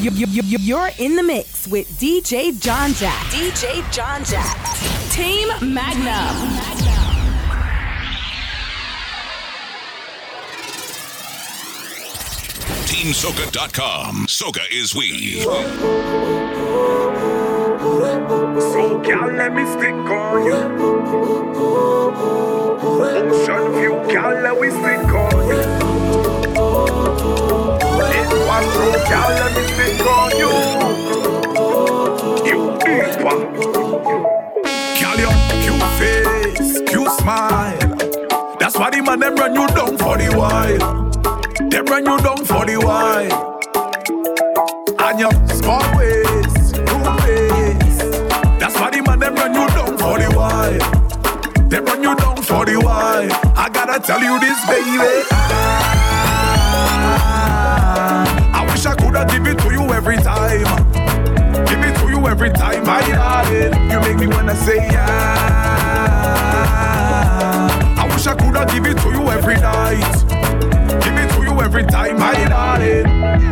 You're in the mix with DJ Jon Jat. DJ Jon Jat. Team Magnum. TeamSoca.com. Soca is we. So, girl, let me stick on you. Ocean view, girl, let me stick on you. One girl, let me you. You. Girl, your cute face, cute smile. That's why the man them run you down for the while. Run you down for the while. And your small waist. That's why the man them run you down for the while. Run you down for the while. I gotta tell you this, baby. Coulda give it to you every time. Give it to you every time, my darling. You make me wanna say yeah. I wish I coulda give it to you every night. Give it to you every time, my darling.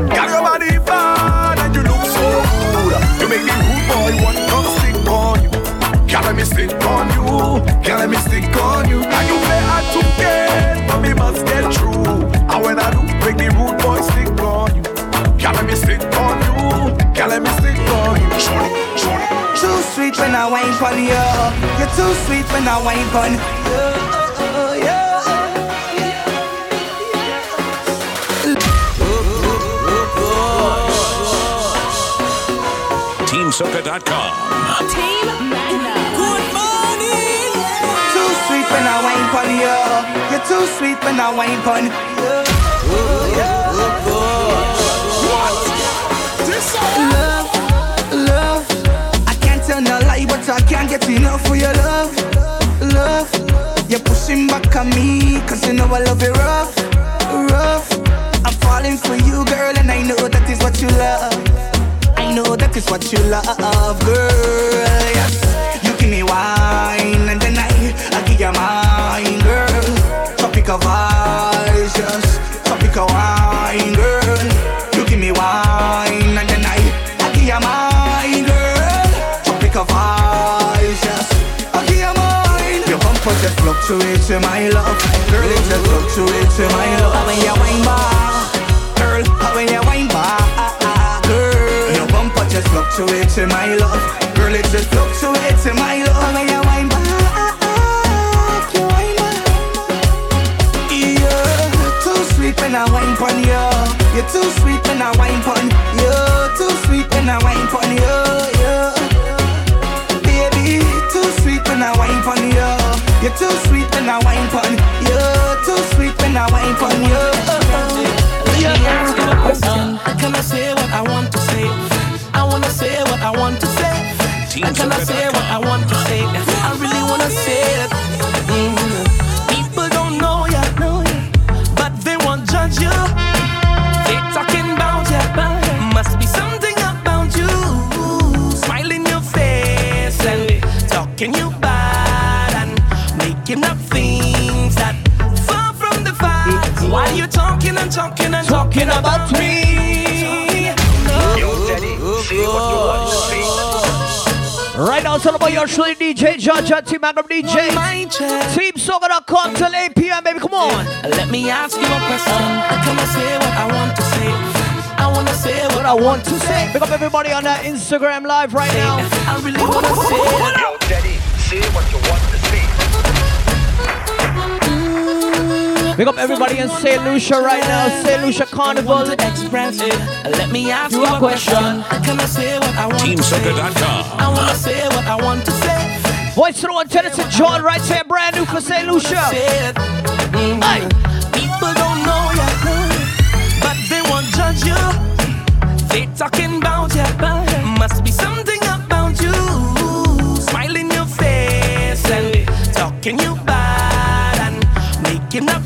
Got your body bad and you look so good. You make me rude boy want to stick on you. Can't let me stick on you. Can't let me stick on you. And you play hard to get, but me must get through. And when I do, make me rude boy stick. Can't let me stick on you. Can't let me stick on you. Shorty, shorty. Too sweet when I wine pon you. You're too sweet when I wine pon you. Yeah. TeamSoca.com. Team Magnum. Too sweet when I wine pon you. You're too sweet when I wine pon you. Love, love. I can't tell no lie, but I can't get enough for your love, love. You're pushing back on me, cause you know I love it rough, rough. I'm falling for you, girl, and I know that is what you love. I know that is what you love, girl. Yes, you give me wine, and then I, I give you mine, girl. Tropical vibes, yes, tropical wine, girl. Just fluctuates in my love, girl. It just fluctuates in my love. How when you wine back, girl, how when you wine back, girl. Your bumper just fluctuates in my love, girl. It just fluctuates in my love. How when you wine you sweet when I wine pon you. You're too sweet when I wine pon you. Too sweet when I wine pon you. Yeah. Baby, too sweet when I wine pon you. You're too sweet when I wine pon You're Too sweet when I wine pon you. Uh. Making up things that far from the facts. Why you talking and talking and talking about me? Yo, Daddy, say what you want to say. Right now, it's all about your truly DJ, Judge, and Team Magnum DJ. My chest. Team Soca.com till 8 p.m., baby. Come on. Let me ask you a question. Can I say what I want to say? I wanna say what, What I want to say. Pick up everybody on that Instagram live right now. I really wanna say it. Yo, Daddy, say what you want Pick up everybody in St. Lucia right now. St. Lucia Carnival. To express it. Let me ask you a a question. Can I say what I want to say? TeamSoca.com. I wanna say what I want to say. Voice to the one, Tennyson John right here, brand new for St. Lucia. Say it. Mm. Hey. People don't know ya, but they won't judge you. They talking about ya, must be something about you. Smile in your face and talking you bad and making up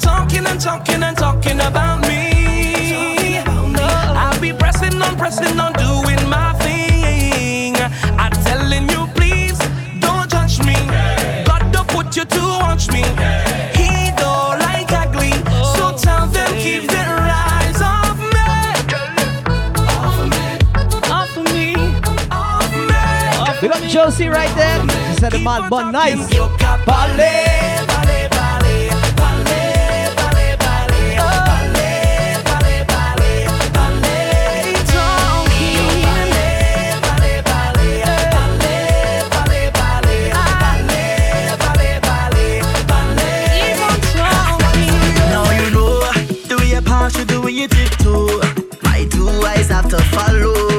talking and talking and talking about me. I'll be pressing on, pressing on, doing my thing. I'm telling you, please don't judge me. God don't put you to watch me. He don't like ugly, so oh, tell them keep their eyes off me. Off me, off me, off me. Josie right there. She said the mad bun nice. salud.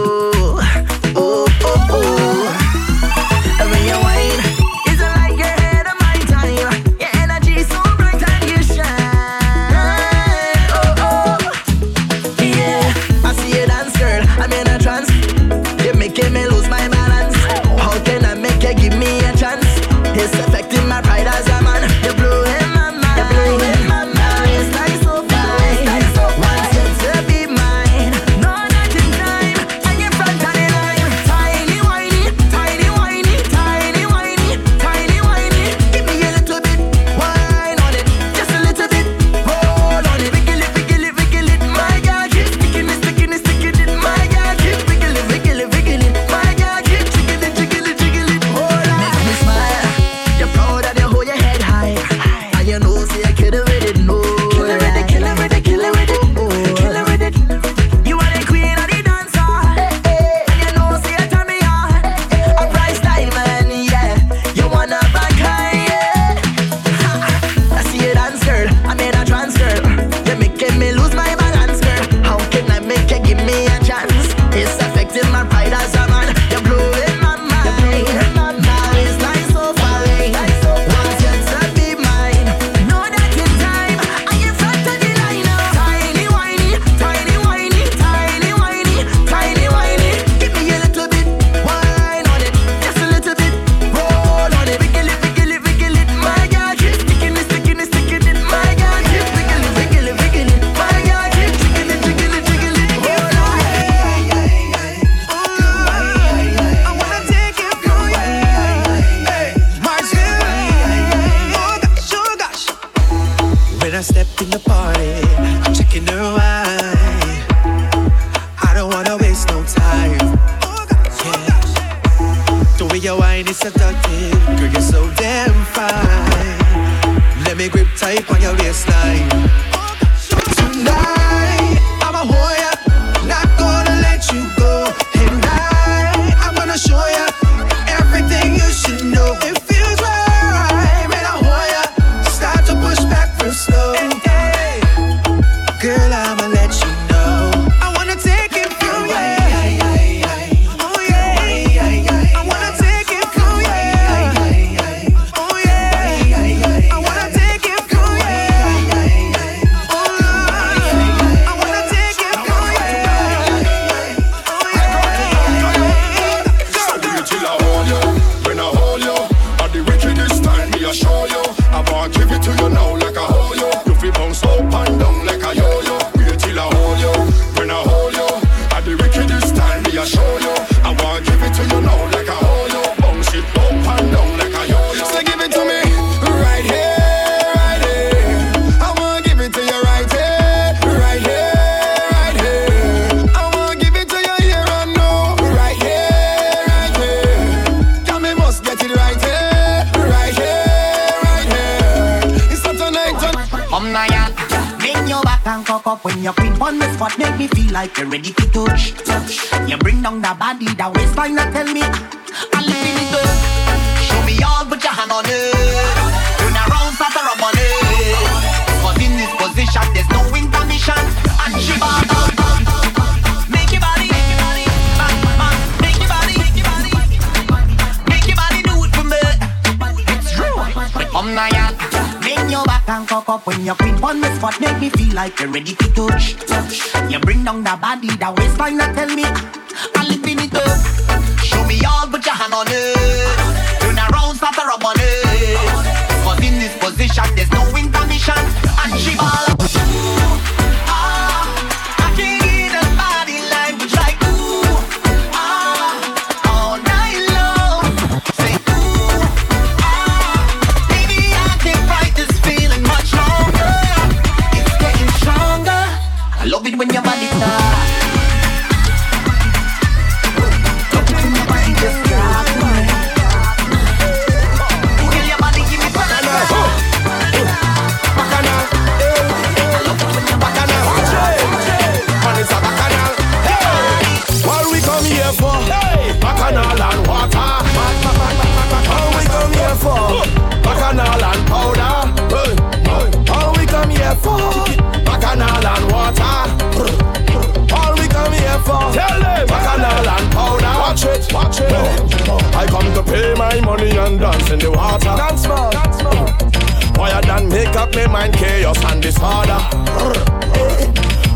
my money and dance in the water. Dance man, dance man. Boy, done make up my mind chaos and disorder.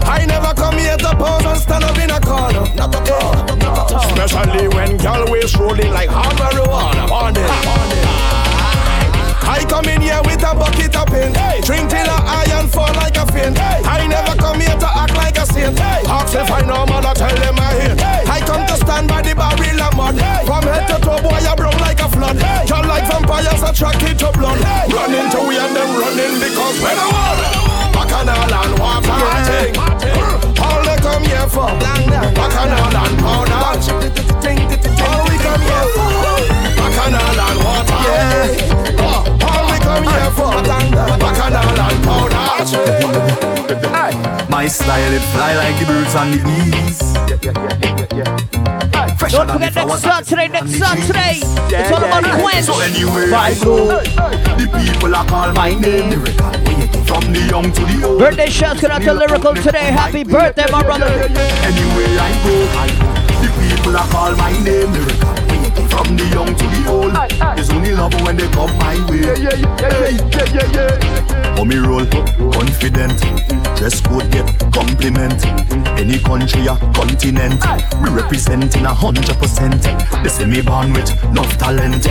I never come here to pose and stand up in a corner. Not at all, not at all. Especially when girl waist rolling like hard marijuana. Morning, morning. I come in here with a bucket of pain. Hey. Drink till I iron fall like a fin. Hey. I never come here to act like a saint. Hey. Ask if I know man, I tell them I hate. I come to stand by the barrel of mud. From head to toe, boy, I brown like a flood. Y'all like vampires, attracted to blood. Running to we and them running because we're the one. Bacchanal and Wafating. All they come here for. Bacchanal and powder. All we come here for. Bacchanal and water. All we come here for. Bacchanal and powder. My style it fly like the birds on the bees. Don't forget next Saturday, next Saturday. It's all about Quench. So anyway, I go. The people are call my name Lyrical. From the young to the old. Birthday shouts out to Lyrical today. Happy birthday, my brother. Anyway, I go. The people are call my name Lyrical. From the young to the old. There's only love when they come my way. Yeah, yeah, yeah, yeah, yeah, yeah. On me roll, confident. Dress code get compliment. Any country or continent, we representing a hundred percent. They say me born with enough talent.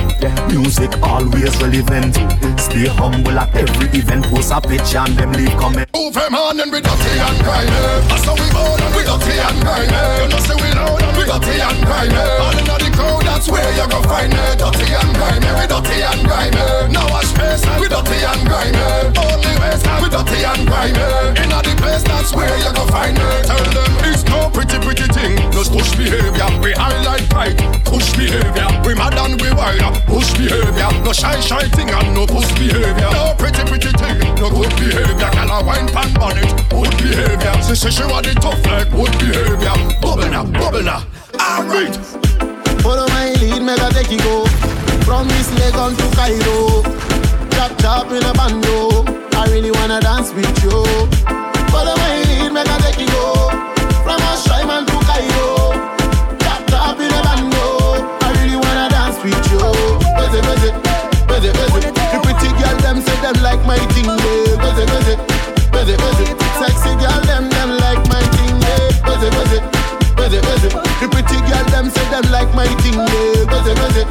Music always relevant. Stay humble at every event. Post a picture and them leave comment. Move them on and we dirty and grimy. That's how we born and we dirty and grimy. You know say we loud and we dirty and grimy. All in the crowd, that's where you go find me. Dirty and grimy, we dirty and grimy. Now wash face we dirty and grimy. Only waste we dirty and grimy. In the place, that's where you go find me. Tell them it's no pretty pretty thing. Just push behavior. We highlight pride. Push behavior. We mad and we wild. Push behavior. No shy shy thing and no push behavior. No pretty pretty thing. No good behavior. Can I wine pan bonnet? Good behavior. She say she want it tough like good behavior. Bubble now, bubble now. Alright. Follow my lead, I take you go. From this Lagos to Cairo. Chop chop in a bando. I really wanna dance with you. Follow my lead, I take you go. From a Shyman to Cairo. Chop chop in a bando. I really wanna dance with you. Busy, busy, busy, busy. The pretty girl them say them like my thing, yeah. Busy, busy, busy, busy. Sexy girl them say them like my thing, yeah. Busy, busy,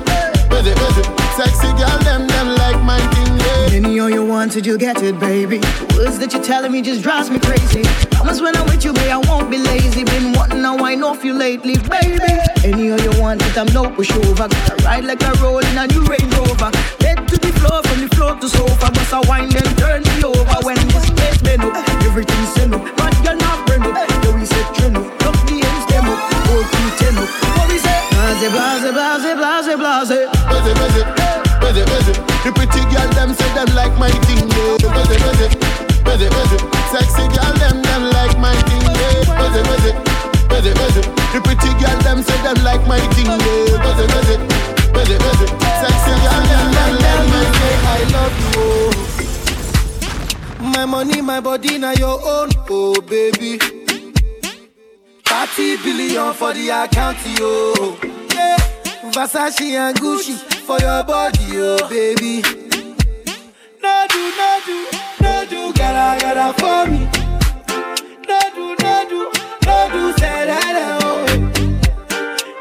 busy, busy. Sexy girl them them like my thing, yeah. Any all you wanted, you get it, baby. Words that you're telling me just drives me crazy. Promise when I'm with you, babe, I won't be lazy. Been wanting to wine off you lately, baby. Any all you want, it, I'm no pushover. Gotta ride like a roll in a new Range Rover. Head to the floor, from the floor to sofa. Bust a wine, then turn me over. When this place bend up, everything send up. But you're not burn up. Say? Blase, blase, blase, blase, blase. Busy, busy, busy, busy. The pretty girl them say them like my thing, yeah. Busy, busy, busy, busy. Sexy girl them them like my thing, yeah. Busy, busy, busy, busy. The pretty girl them say them like my thing, yeah. Busy, busy, busy, busy. Sexy girl them them like my thing. I love you. oh. My money, my body, now your own, oh baby. 30 billion for the account, yo. Versace and Gucci for your body, oh baby. No do, no do, no do, gotta, gotta for me. No do, no do, no do, say that, oh.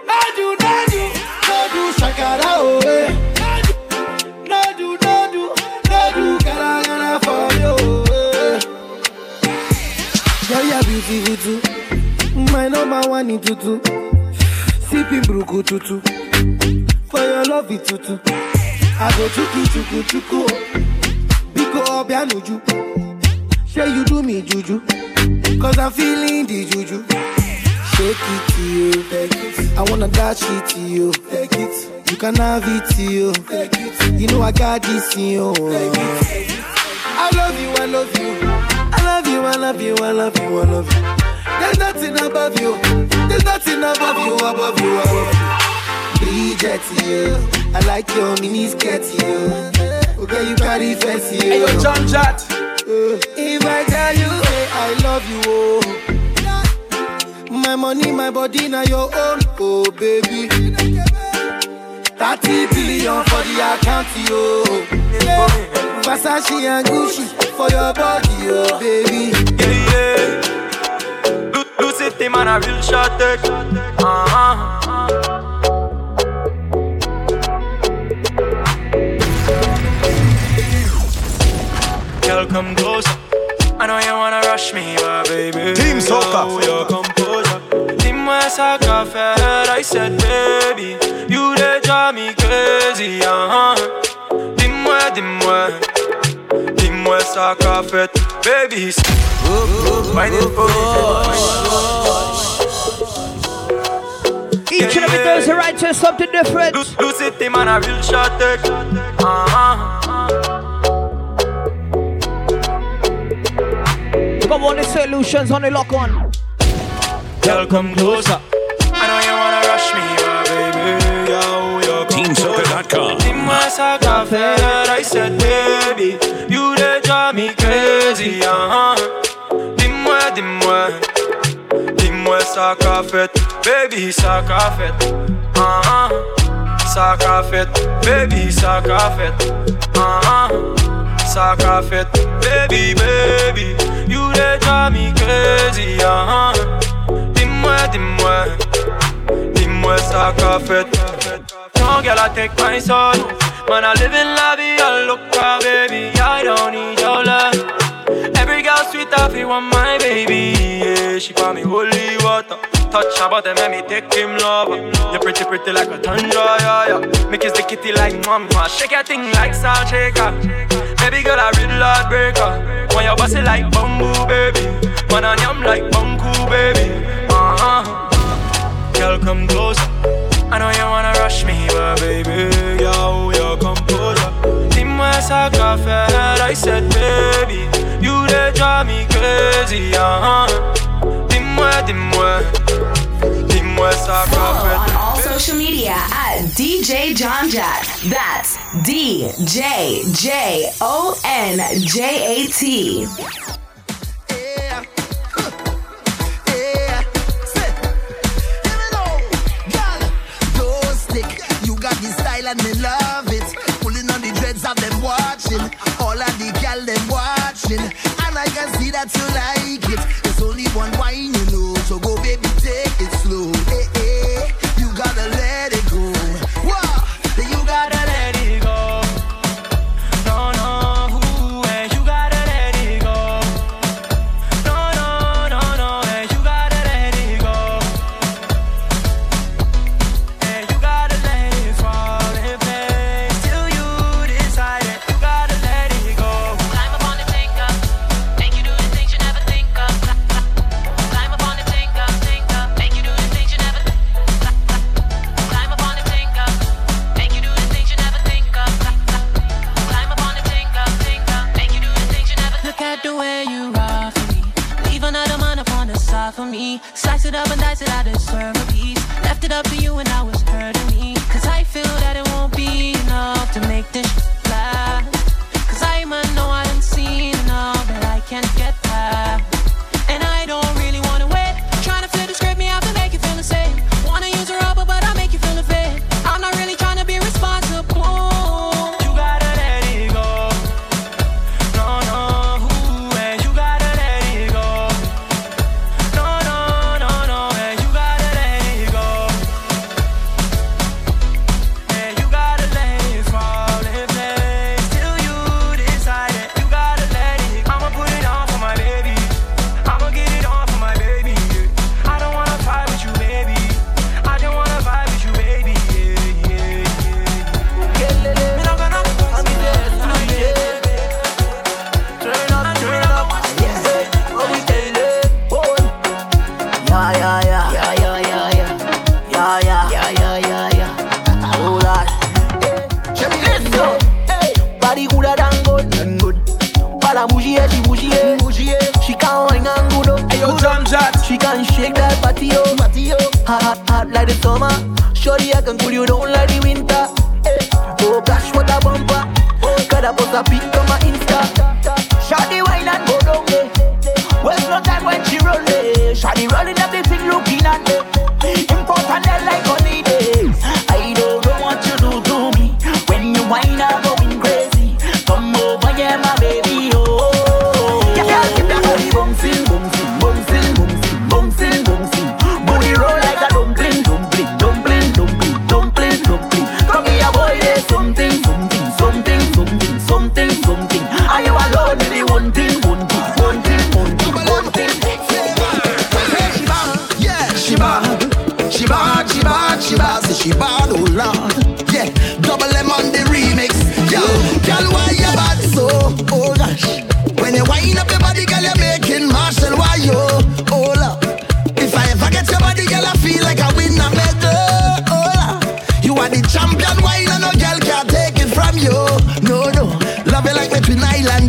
No do, no do, no do, shakara, oh. eh. No do, no do, no do, gotta, gotta for you, oh. eh. Girl, you're beautiful. My number one in tutu. Sipping bruku tutu. For your love it tutu. I go chuku chuku chuku. Biko obianuju. Say you do me juju. Cause I'm feeling the juju. Shake it to you. I wanna dash it to you. Take it. You can have it to you. Take it. You know I got this in you. I love you, I love you. I love you, I love you, I love you, I love you. There's nothing above you. There's nothing above you, above you, above you. Bridget, you. I like your mini skirt, you. Okay, you carry fancy, you. Hey, yo, Jon Jat. Uh, if I tell you, hey, I love you, oh. My money, my body, now your own, oh baby. 30 billion for the account, yo. Versace and Gucci for your body, oh baby. Yeah, yeah. Lu- Lucy Tim and a real shot take. Uh-huh. Girl, come closer. I know you wanna rush me, but baby. Team Soca. oh, Your composure. Dis-moi glass of coffee. I said, baby, you they drive me crazy. Uh huh. Dis-moi, dis-moi, dis-moi ça qu'a fait, baby. Mine for Each and every Thursday, right to something different. Lose it, man, I will shot it. Uh huh. Come on, it's solutions on the lock on. Girl, come closer. I know you wanna rush me, baby, yo, yo, TeamSoca.com. In my cafe, I said, baby, you they drive me crazy, uh huh. Dis-moi, dis-moi, dis-moi baby, ça qu'a uh huh. Baby, ça qu'a uh huh. Baby, baby, you they drive me crazy, uh huh dis-moi, dis-moi ça qu'a fait. Don't girl, I take my soul. Man, I live in la vida loca, baby. I don't need your love. Every girl sweet, I want my baby. Yeah, she call me holy water. Touch her body, make me take him lover. You're pretty, pretty like a tundra, yeah, yeah. Make his the kitty like mama. Shake your thing like salt shaker. Baby girl, I really love breaker. When you boss it like bamboo, baby. Man, I'm like bamboo, baby girl, come close. I know you wanna rush me, but baby, yo, your composure. Dis-moi ça qu'a fait la like baby. You they drive me crazy, uh huh. Dis-moi, dis-moi, dis-moi ça qu'a all social media at DJ Jon Jat. That's D J J O N J A T. and me love it. Pulling on the dreads of them watching. All of the gal them watching. And I can see that you like it. There's only one wine I that I do.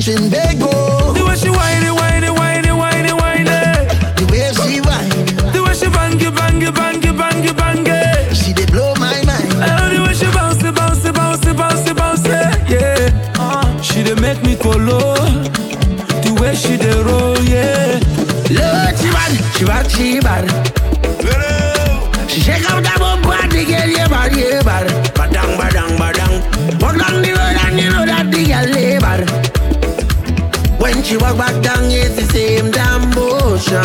chin they go. The way she whine, whine, whine, whine, whine. The way she whine. The way she bangy bangy bangy bangy bangy. She they blow my mind. Oh, the way she bounce, bounce, bounce, bounce, bounce. Yeah. Uh, she they make me colo. The way she they roll, yeah. Look, she bad, she bad, she bad. She shake up that bum body, girl, yeah, bad, yeah. When she walk back down, it's the same damn motion.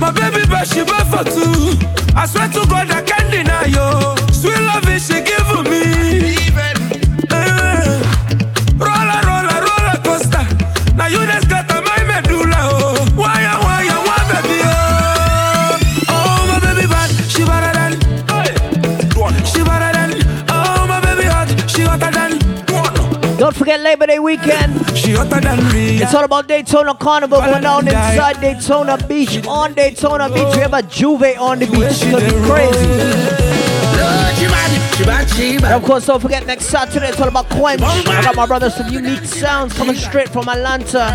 My baby, but she bad for two. I swear to God, I can't deny you. Sweet love is she Don't forget Labor Day weekend. She hotter than Rhea. It's all about Daytona Carnival going down inside Daytona Beach. On Daytona Beach, we have a J'ouvert on the beach. It's gonna be crazy. She bad, she And of course, don't forget next Saturday, it's all about Quench. I got my brother some unique sounds coming straight from Atlanta.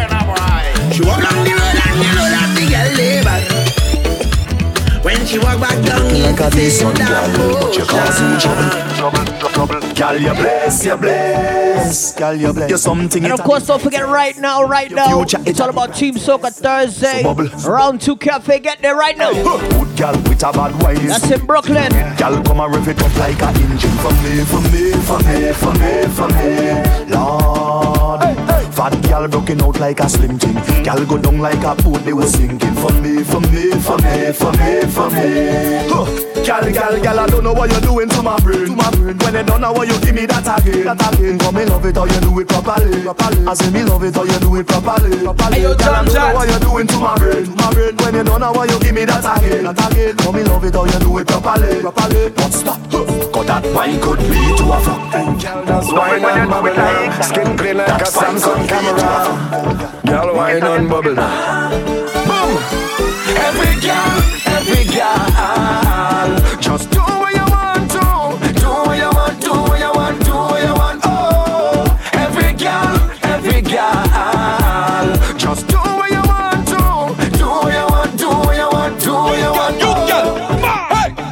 She walk down the road and you know that the girl lay back. When she walk back down, Like a it's the decent same damn girl, but you causing trouble, motion. Trouble, trouble. Girl, you bless, you bless. Girl, you bless. You're something. And of course, don't forget right now, right now, it's all about Team Soca Thursday. Round 2 Cafe, get there right now. Good girl with a bad wine. That's in Brooklyn. Girl, come and rev it up like a engine for me, for me, for me, for me, for me. Lord, fat girl broken out like a slim thing. Girl go down like a boat they was sinking. For me, for me, for me, for me, for me. Huh. Girl, girl, girl, I don't know what you're doing to my brain. To my brain. When you don't know what you give me that again. That again. Come me love it how you do it properly. properly. I say me love it how you do it properly. properly. Hey, yo, girl, I don't know what you're doing to my brain. To my brain. When you don't know what you give me that again. That again. Come me love it how you do it properly. properly. But stop. Huh. Cause that wine could lead to a fucking girl. That's wine and bubble. Skin clean like a Samsung camera. Girl, wine on bubble now. Boom. Every girl, every girl,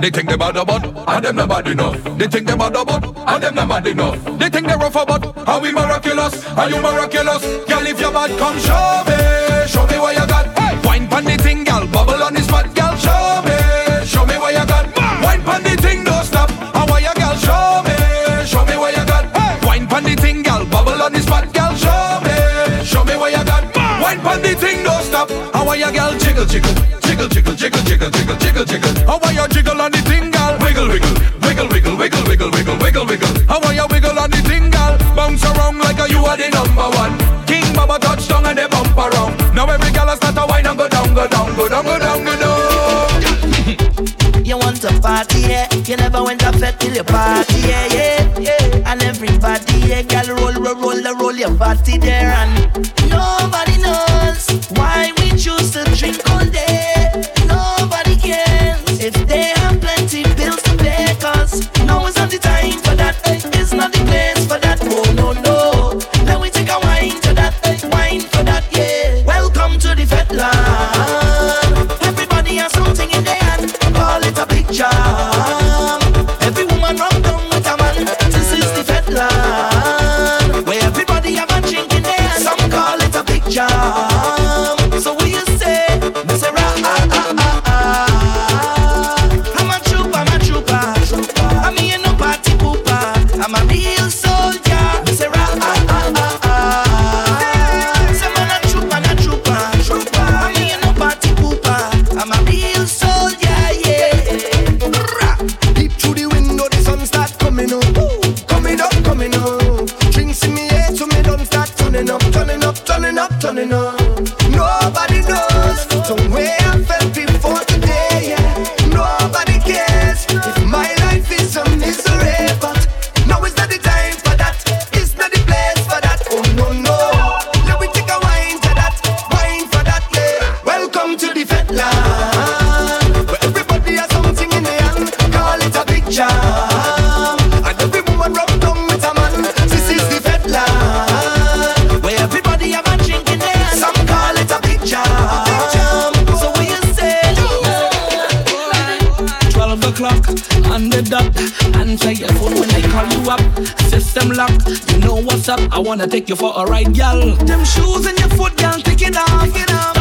They think they bad about, and them not bad enough. They think they bad about, and them not bad enough. They think they rough about, and we miraculous, and you miraculous. Girl, if you bad, come show me, show me what you got. Hey. Wine pon the thing, girl, bubble on the spot, girl, show me, show me what you got. Wine pon the thing, don't stop. Ah, How are you, girl? Show me, show me what you got. Hey. Wine pon the thing, girl, bubble on the spot, girl, show me, show me what you got. Wine pon the thing, don't stop. How are you, girl? Jiggle, jiggle, jiggle, jiggle, jiggle, jiggle, jiggle, jiggle, jiggle. How are you jiggle on the thing, girl? Wiggle, wiggle, wiggle, wiggle, wiggle, wiggle, wiggle, wiggle, wiggle. How are you wiggle on the thing, girl? Bounce around like a you are the number one. King Baba touchdown and they bump around. Now every girl has start to wine and go down, go down, go down, go down, go down. You want to party, yeah. You never went to fed till you party, yeah, yeah, yeah. And everybody, yeah, girl, roll, roll, roll, roll, roll your body there. And up. I wanna take you for a ride, gal. Them shoes in your foot, gal, take it off. hold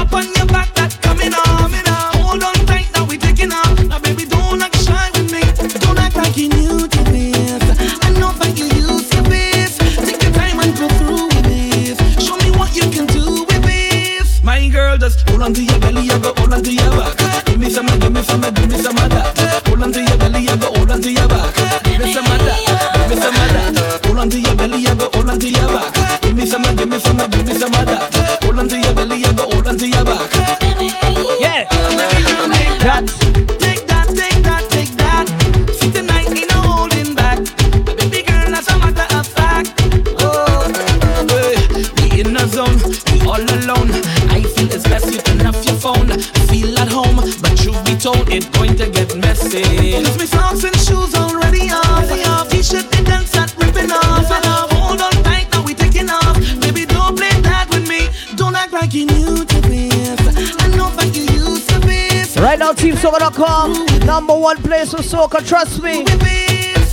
one place for soca, trust me.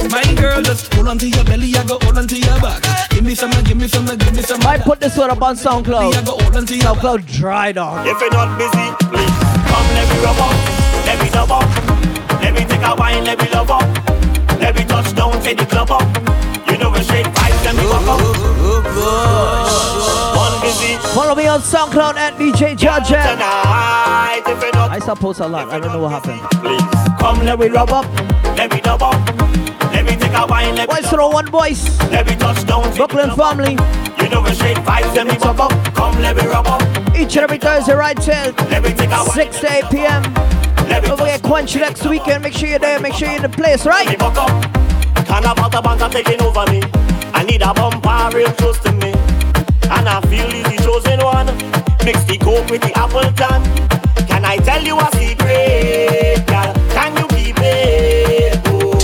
My girl, just hold on to your belly, I go hold on to your back. Give me some, give me some, give me some. I put this one up on SoundCloud. SoundCloud dried on. If you're not busy, please come let me rub up, let me dub up, let me take a wine, let me love up, let me touch down, take the club up. You know we straight vibes, let me walk up. One busy. Follow me on SoundCloud at DJ Judge. Tonight, if you're not I suppose a lot. I don't know what happened. Please come let me rub up, let me dub up, let me take a wine, let me throw one voice. Let me touch down, Brooklyn family. You know we straight vibes, let me walk up, come let me rub up. Each and every Thursday, right till 6 to 8 p.m. Don't forget Quench next weekend. Make sure you're there. Make sure you're in the place, right? Carnival the bands are taking over me. I need a bumper real close to me. And I feel he's the chosen one. Mix the coke with the apple tan. Can I tell you a secret? Girl, can you keep it? Oh,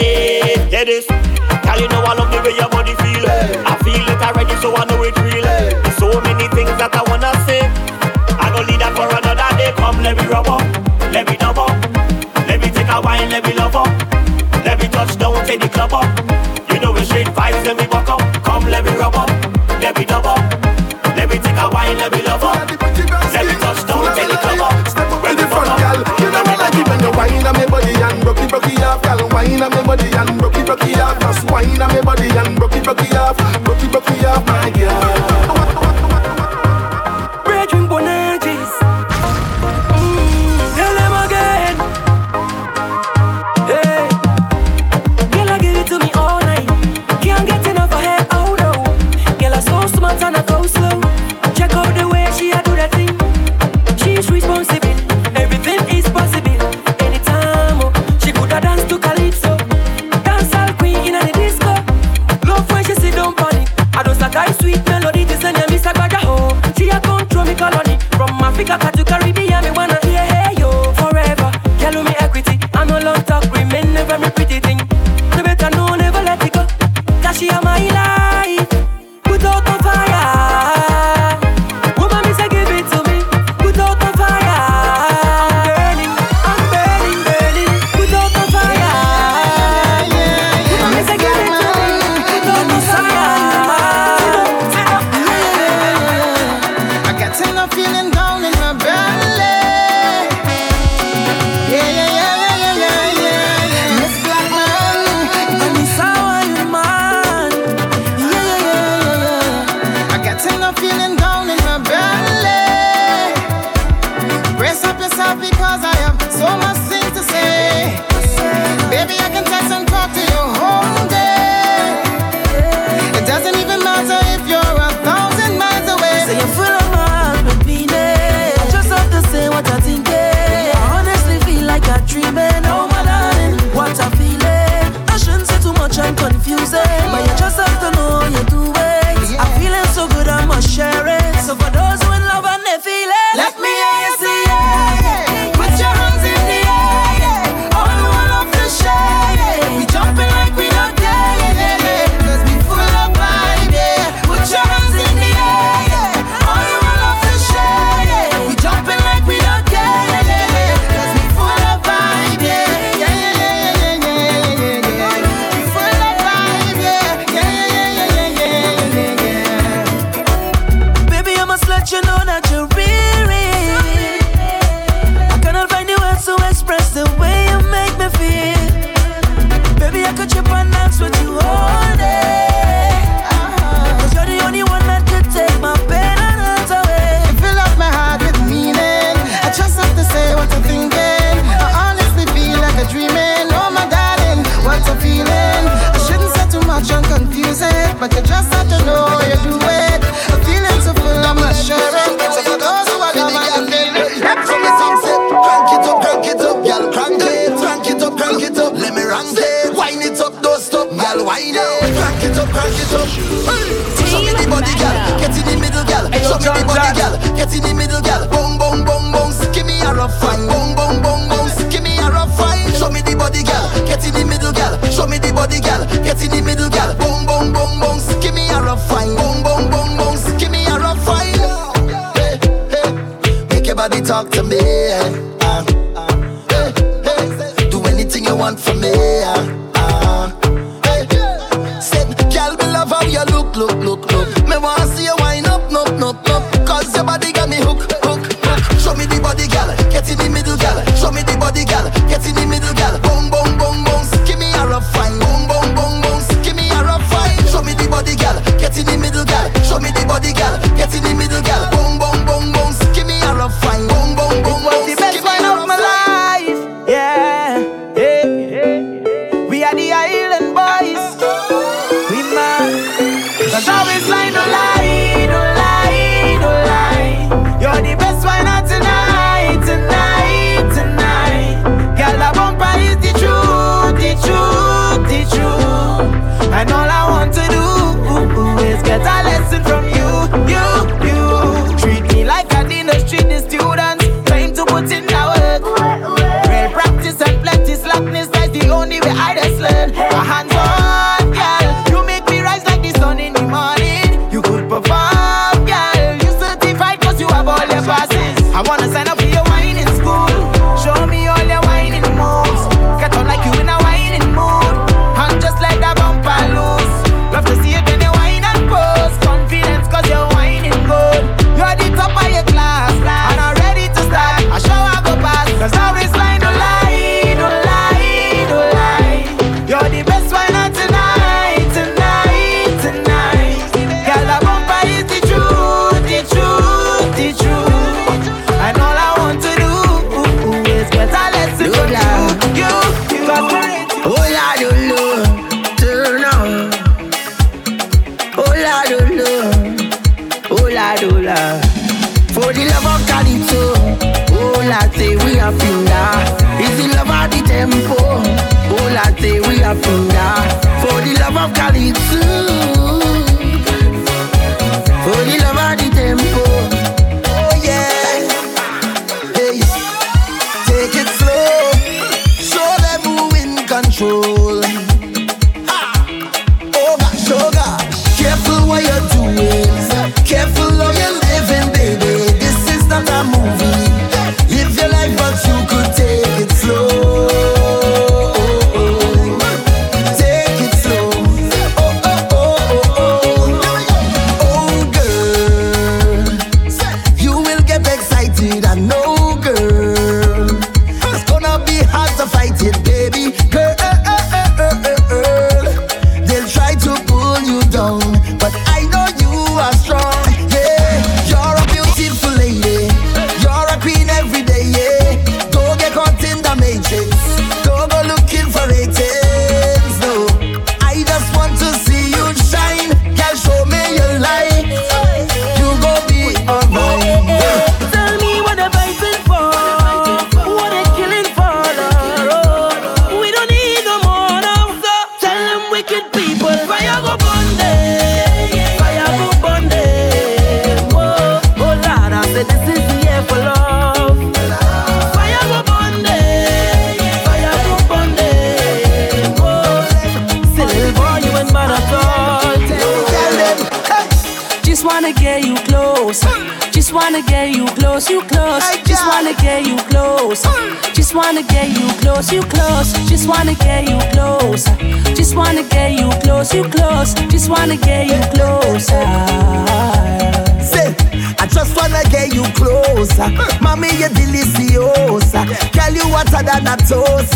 it? Yeah, this. Girl, you know I love the way your body feel. I feel it already, so I know it real. There's so many things that I wanna say. I go leave that for another day. Come, let me rub up, let me dub up, let me take a wine, let me love up, let me touch down, take the club up. You know we straight vibes, let me walk up. Come, let me rub up, let me dub up, let me take a wine, let me love up, body and broke it, broke it off. Just wine on me body and broke it, broke it off, broke it, broke it off,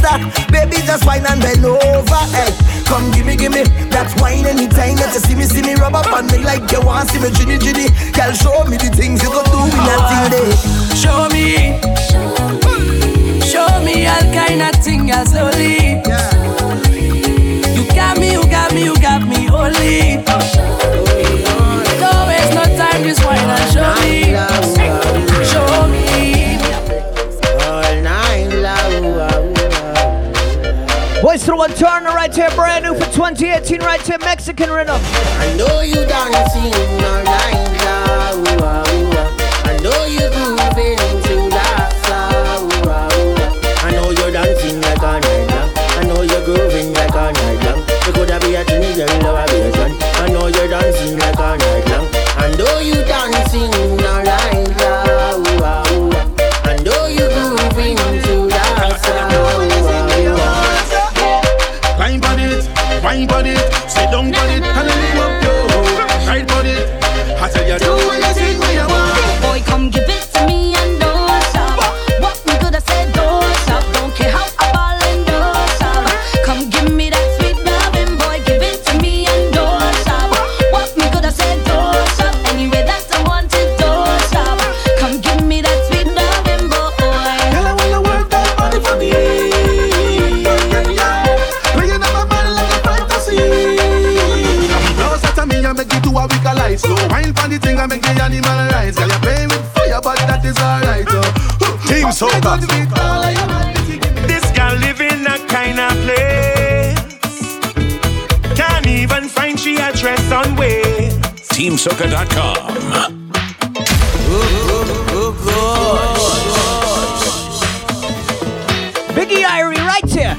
stop. Baby, just wine and bend over. Hey, come give me, give me that wine anytime that you see me, see me rub up on me like you want see me. DJ tune right to Mexican rhythm. I know you dancing. This girl live in a kind of place. Can't even find she a dress on way. TeamSoca.com. Biggie Irie right here.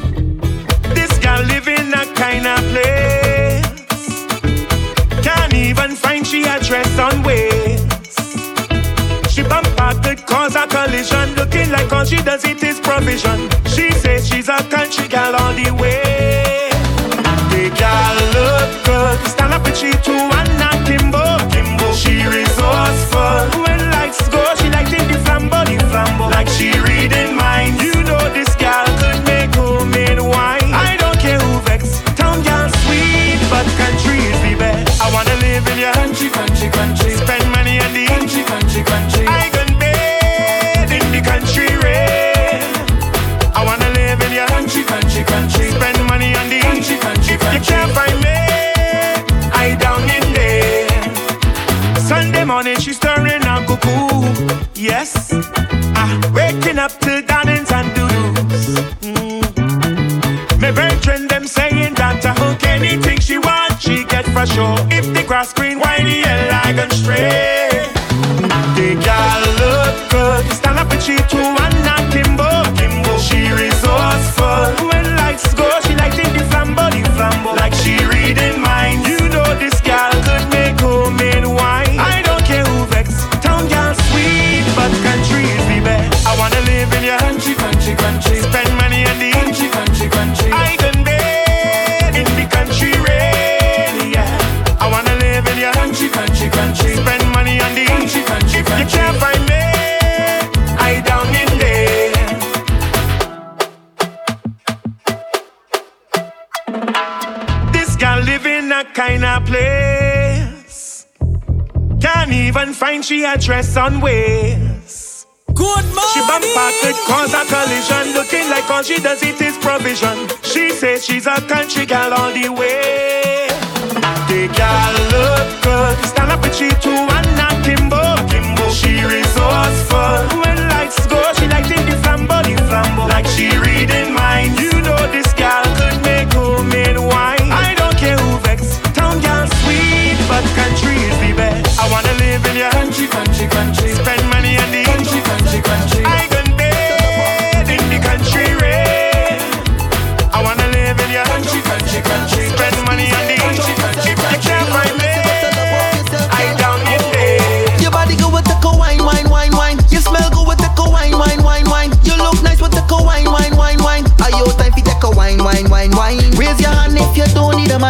This girl live in a kind of place. Can't even find she a on way. Cause she does it is provision. She says she's a country gal all the way. pressure. she a dress on waist. Good morning. She bump with cause a collision, looking like all she does it is provision. She says she's a country gal all the way. The gal look good, stand up with she too and not Kimbo. Kimbo. She resourceful. When lights go, she like in the flambo, the flambo. Like she. Re-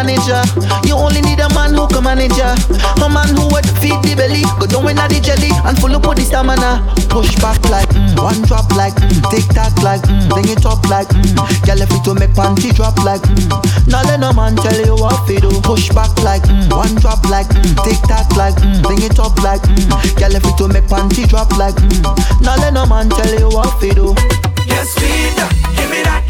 Manager. You only need a man who can manage. A man who would feed the belly, go down with the jelly and full up with the stamina. Push back like mm, one drop like mm, tick tock like mm, bring it up like mm. Girl, if it to make panty drop like mm. Now let no man tell you what to do. Push back like mm, one drop like mm, tick tock like mm, bring it up like mm. Girl, if it to make panty drop like mm. Now let no man tell you what to do. Yes, feed, give me that.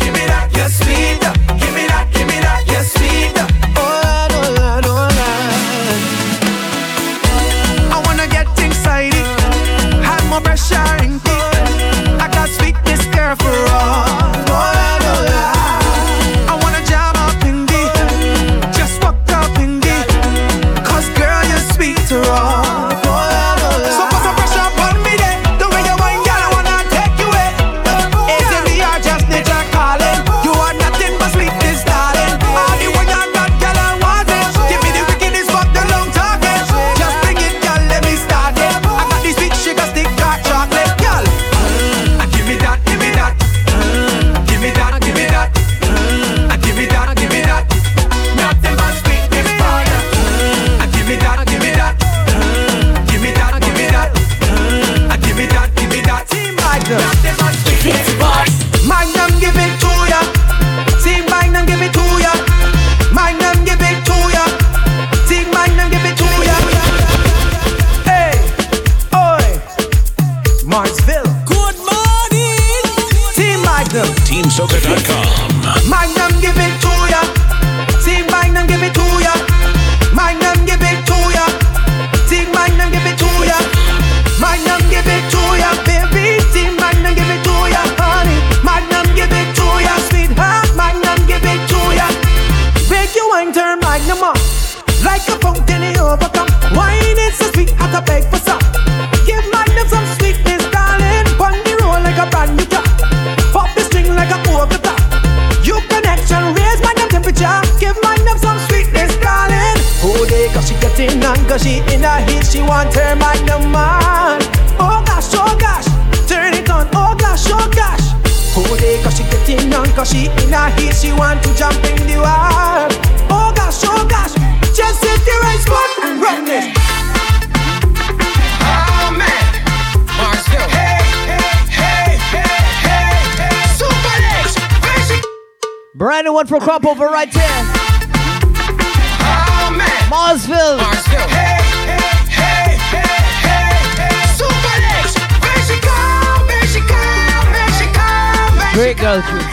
drop over right there. Marsville. Great girl, too.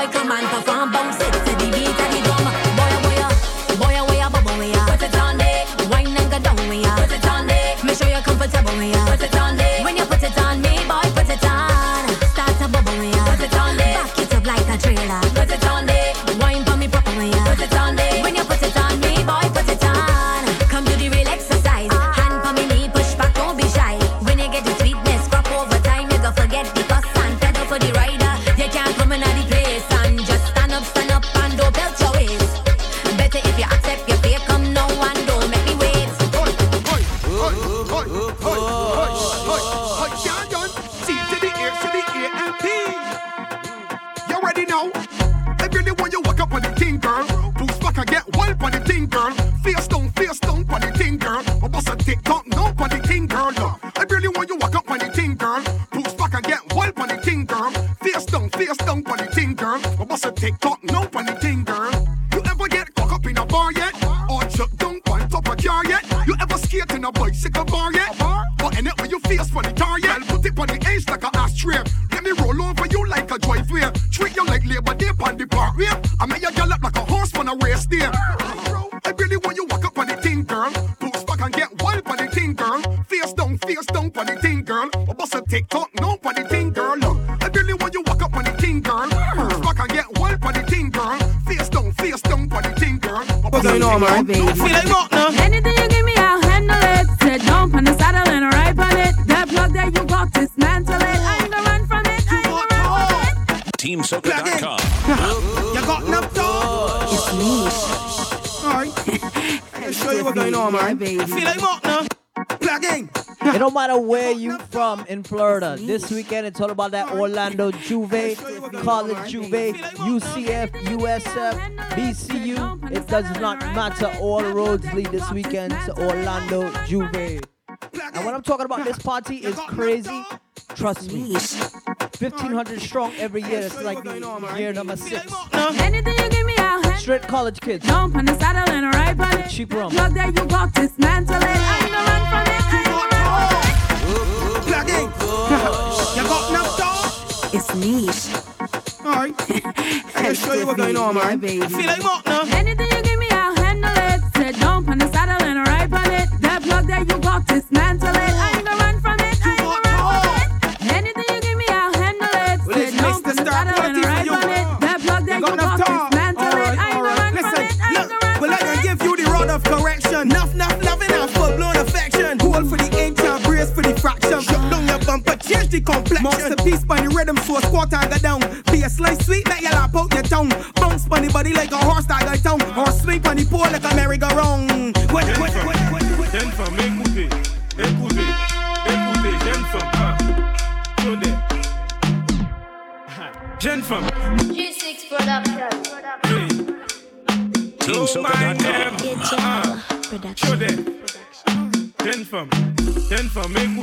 boy come and perform. in Florida. This weekend, it's all about that Orlando J'ouvert, College J'ouvert, UCF, USF, BCU. It does not matter. All roads lead this weekend to Orlando J'ouvert. And when I'm talking about this party, is crazy. Trust me. 1,500 strong every year. It's like the year number six. Straight college kids. Jump on the saddle and ride on it. Cheap rum. Look that you got this plugging. You got enough dog? It's niche. Alright. I'll show you what's going on, man. I feel like Mark now. Anything you give me, I'll handle it. Sit down on the saddle and ride on it. That plug that you got is it. I ain't gonna run from it. I ain't gonna run from it. Anything you give me, I'll handle it. Sit down on the saddle and ride on it. That plug that you got is it. I ain't gonna run from it. I ain't gonna run from it. Well, I can give you the rod of correction. Enough, enough. Masterpiece by the rhythm so a I got down. Be a slice sweet, let your lap out your tongue. Bounce on the body like a horse tiger got down. Horse sweep on the pole like a merry-go-round. What, what, what, what, what? Jeune femme, écoutez, écoutez, écoutez, jeune femme, hein. Tenez. Jeune femme. G6 Production. Production. TeamSoca.com. Production. Jeune femme, jeune femme, écoutez.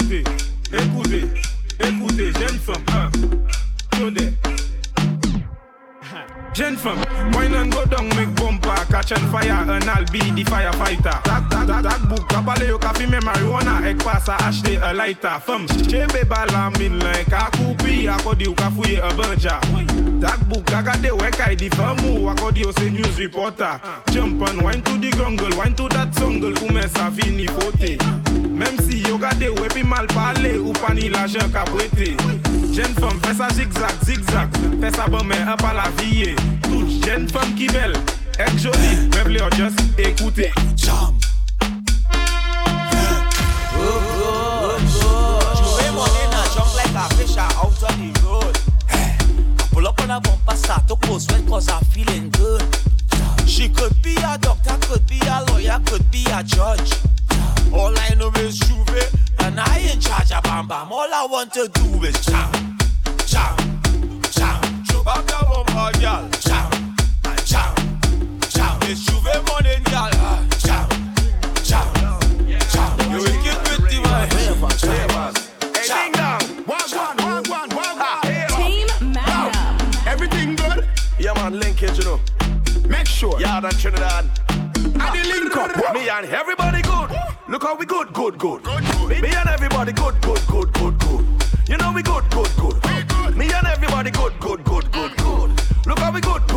Catch on fire, and I'll be the firefighter. That, that, that, that book, kabale yo kafi me marijuana, ek pasa ashte a lighter. Femme, chebe bala min like a kupi, akodi yo kafuye a banja. That book, agade wek I di famu, akodi yo se news reporter. Jump and wine to the jungle, wine to that jungle, ume sa fini fote. Même si yo gade wepi mal pale, ou pani l'argent ka prêté. Jeune femme, fais ça zigzag, zigzag, fais ça bon mais un pas la vie. Qui belle, est jolie, meuble or just écoutez. Jump. Joey Molina jump like a fish out on the road. I pull up on a bumper, start to pull sweat cause I'm feeling good. She could be a doctor, could be a lawyer, could be a judge. All I know is J'ouvert, and I in charge of Bam Bam. All I want to do is jam, jam, jam. Show back your bumper, girl. Jam, morning, girl. You wicked with the man. Hey, ding dong. Walk one, walk one, walk. Team Magnum. Everything good? Yeah, man, linkage, you know. Make sure. Yeah, that Trinidad. And the link up. Me and everybody good. Look how we good, good, good. Me and everybody good, good, good, good, good. You know we good, good, good. Me and everybody good, good, good, good, good. Look how we good, good, good. Me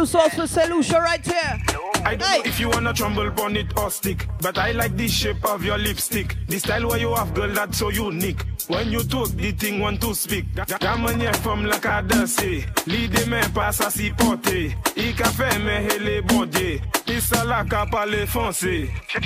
new sauce for solution right here. I don't know if you wanna tremble on it or stick, but I like the shape of your lipstick. The style where you have, girl, that's so unique. When you talk, the thing want to speak. Gamanye from la cadence, l'idée me passe à s'y porter. I café me hele bondé, isa la ka parler foncé. Tu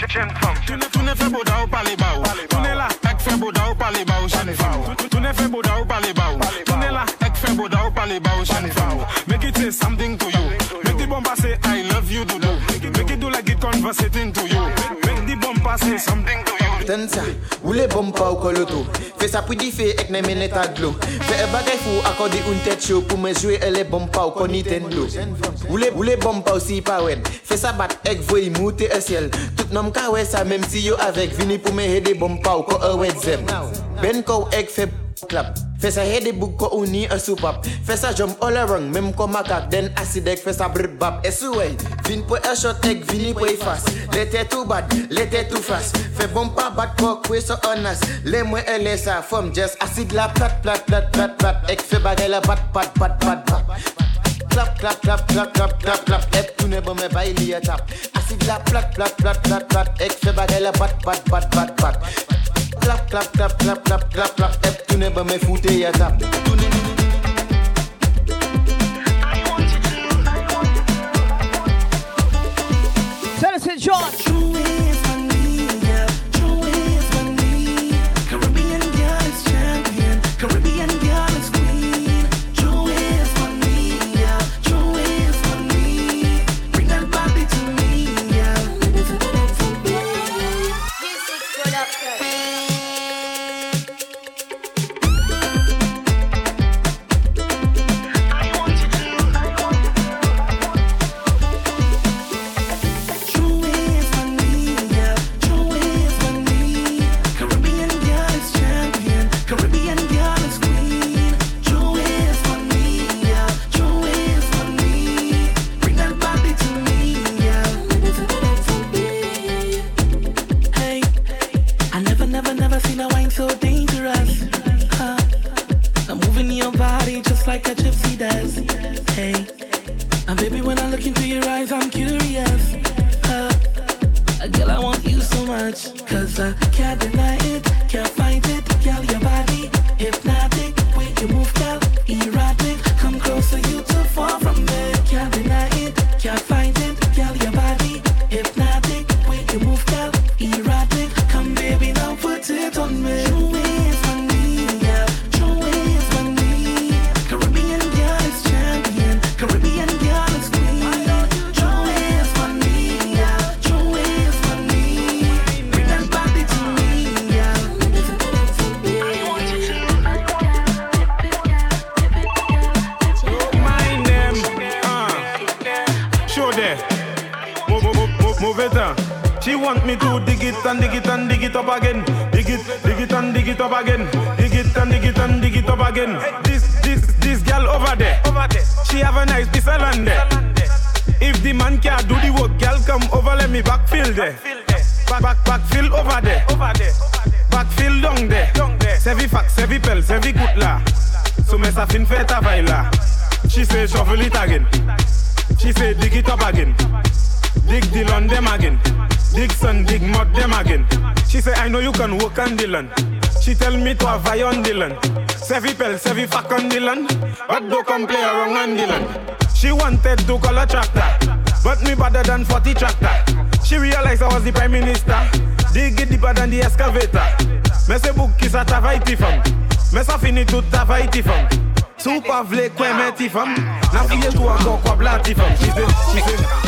ne, tu ne fais beau da ou parler bas Tu ne la, ek fais beau da ou parler bas jeune femme. Tu ne fais beau da ou parler bas Tu ne la, ek fais beau da ou parler bas jeune femme. Make it say something to you. Make the bumper say I love you to do. Make it do like it conversating to you. Make the bumper say something to you. Ten sa, wule bompa ou koloto Fe sa pou di fe ek nan men etat glo Fe e bagay fou akorde un tet show pou men jwe e le ou kon Nintendo Ou bompa ou si pa wen. Fe sa bat ek voy moute e siel. Tout nom ka we sa menm si yo avek Vini pou men hede bompa ou ko e wet zem. Ben kou ek fe clap. Fe sa hede book ko uni a supap Fe sa jump all around Mem ko makak den acidek Fe sa brr bab Esuwe Vin po e shot ek vini po e fast Lete too bad Lete too fast. Fe bompa bat ko kwe so honest. Le mwen ele sa Fom just acid la plat plat plat plat plat. Ek fe bagay la bat pat pat pat pat Clap clap clap clap clap clap clap. Ek toune bon me bay li a tap. Acid la plat plat plat plat plat. Ek fe bagay la bat pat pat pat pat Clap clap clap clap clap clap clap. Ek toune bon me foute a tap. Tennessee Dylan. She tell me to have on Dylan. Sevi pel, sevi fuck on Dylan. But do come play around on Dylan. She wanted to call a tractor, but me better than 40 tractor. She realized I was the prime minister. Dig it deeper than the excavator. Me se book is a tavaiti fam. Me sa fini tout tavaiti fam. Sou pa vle kwen meti fam. Na fie kou a go kwa blati fam. She say, she say.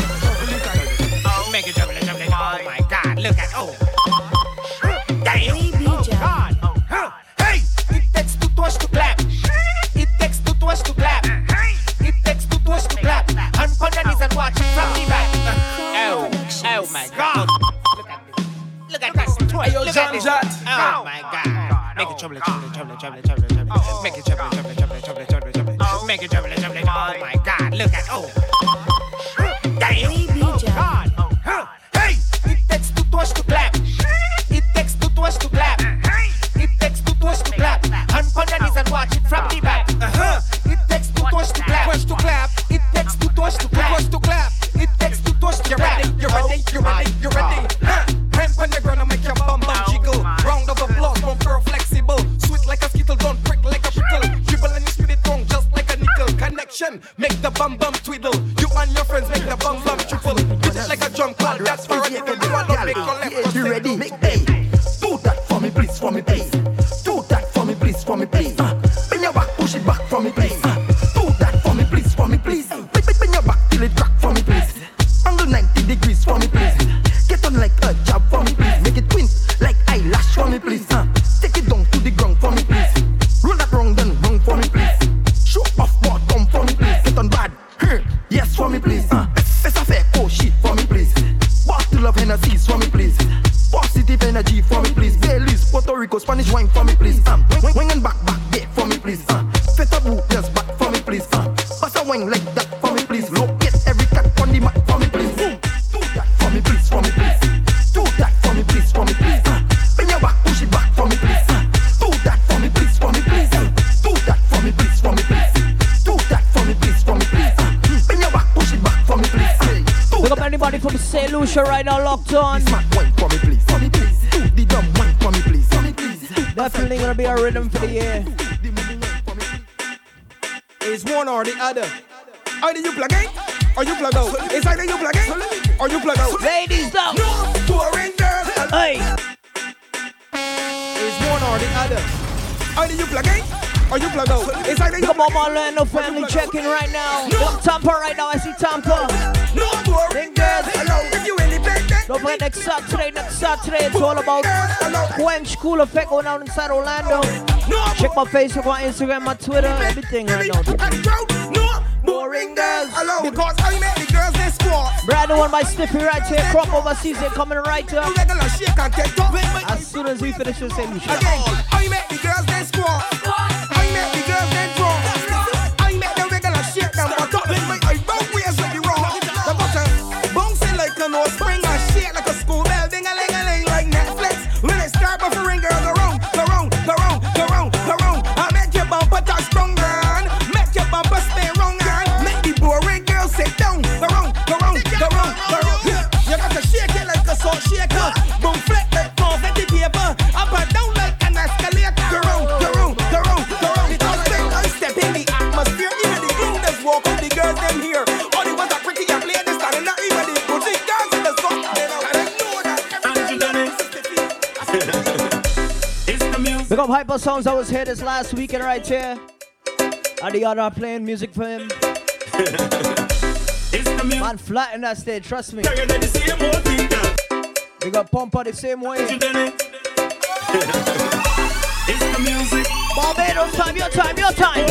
rocking right now. No. Got Tampa right now. I see Tampa. No more. Then girls. Hello. Don't play next Saturday. Next Saturday. It's all about Quench Cool Effect going on inside Orlando. Check my Facebook, my Instagram, my Twitter, everything right now. No boring girls. Because I make the girls they squat. Brand new one by Stiffy right here. Crop overseas. They're coming right up. As soon as we finish this, say, Again, I make the girls they squat. from Hyper Songs I was here this last weekend right here. And the other playing music for him. Man flat in that stage, trust me. We got Pompa the same way. Barbados time, your time, your time.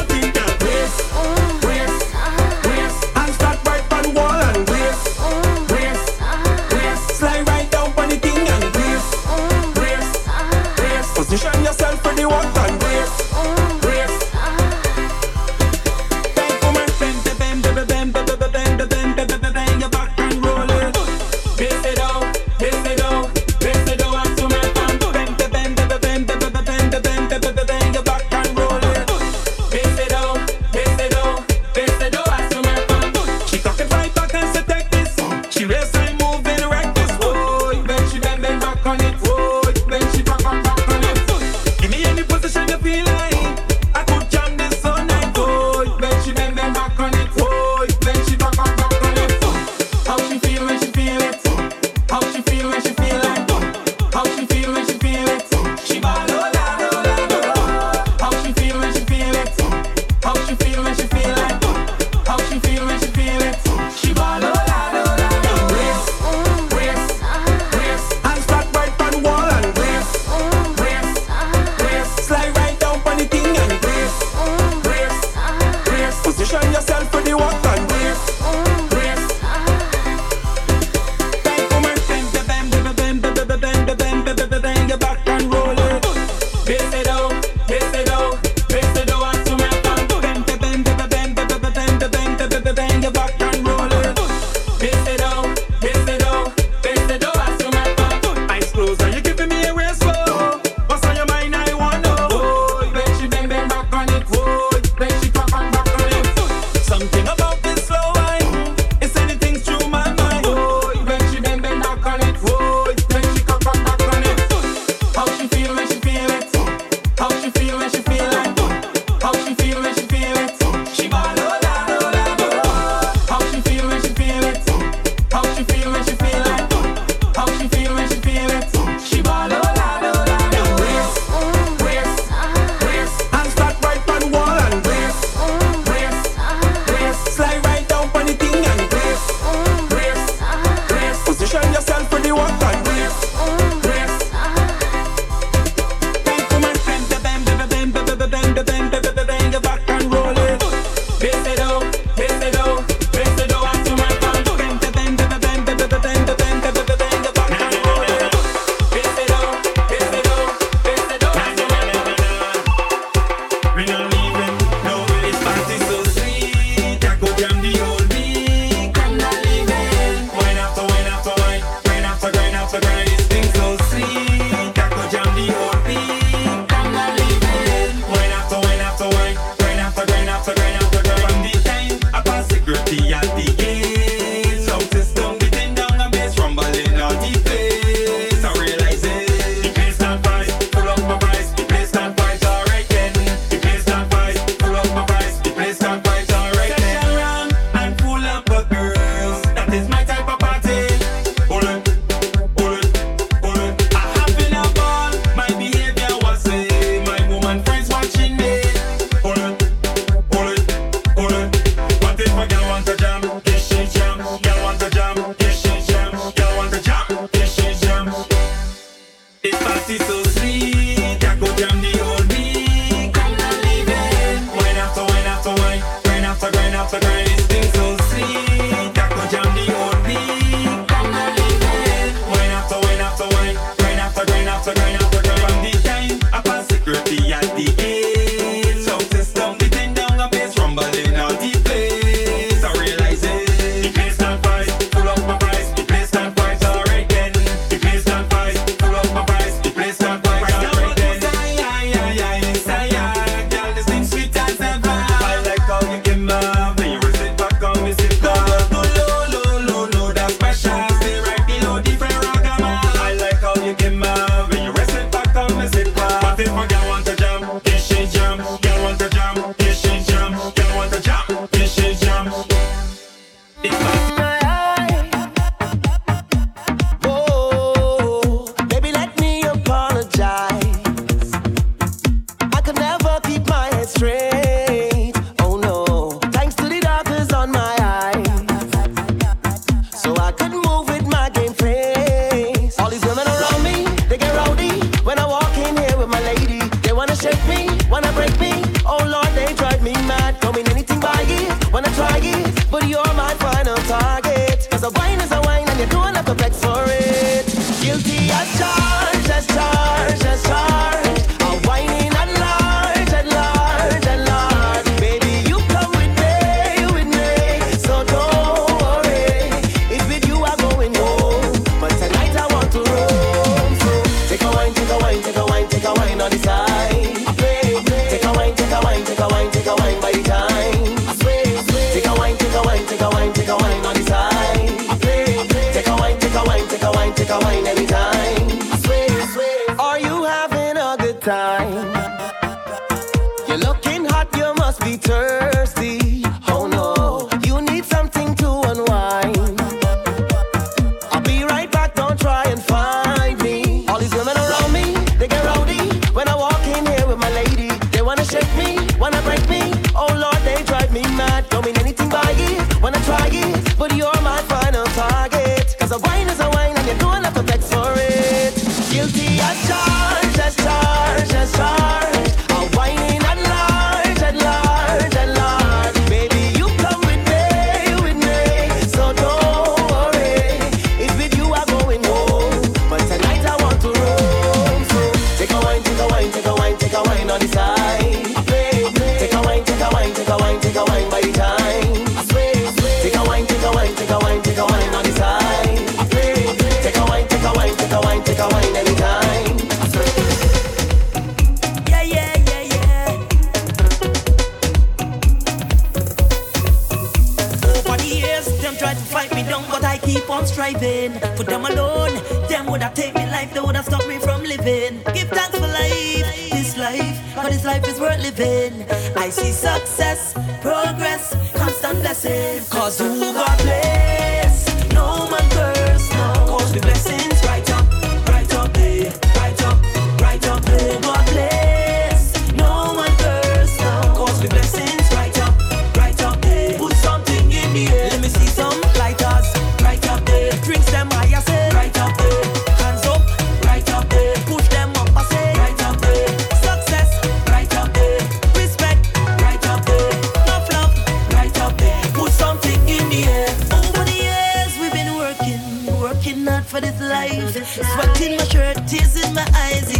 Sweat in my shirt, tears in my eyes.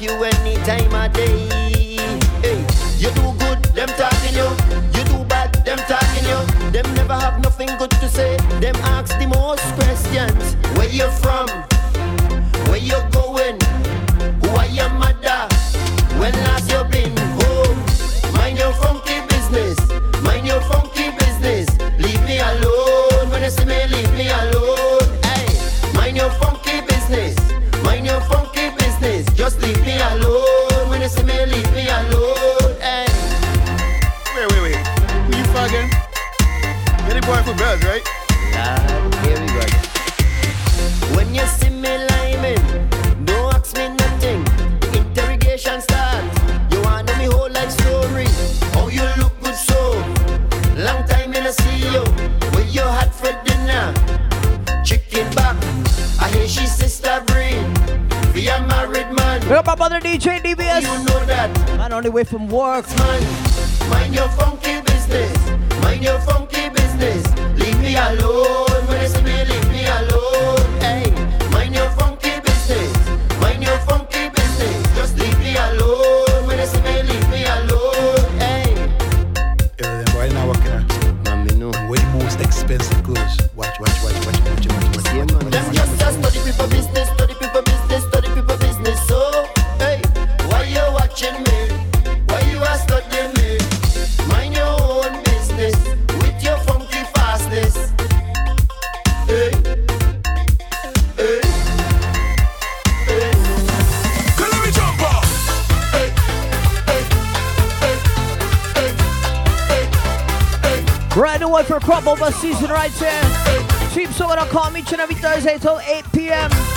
you any time of day. Hey, you do good, them talking you. You do bad, them talking you. Them never have nothing good to say. Them ask the most questions. Where you from? on the way from work. Mind, mind your funky Listen right here. TeamSoca.com each and every Thursday till 8 p.m.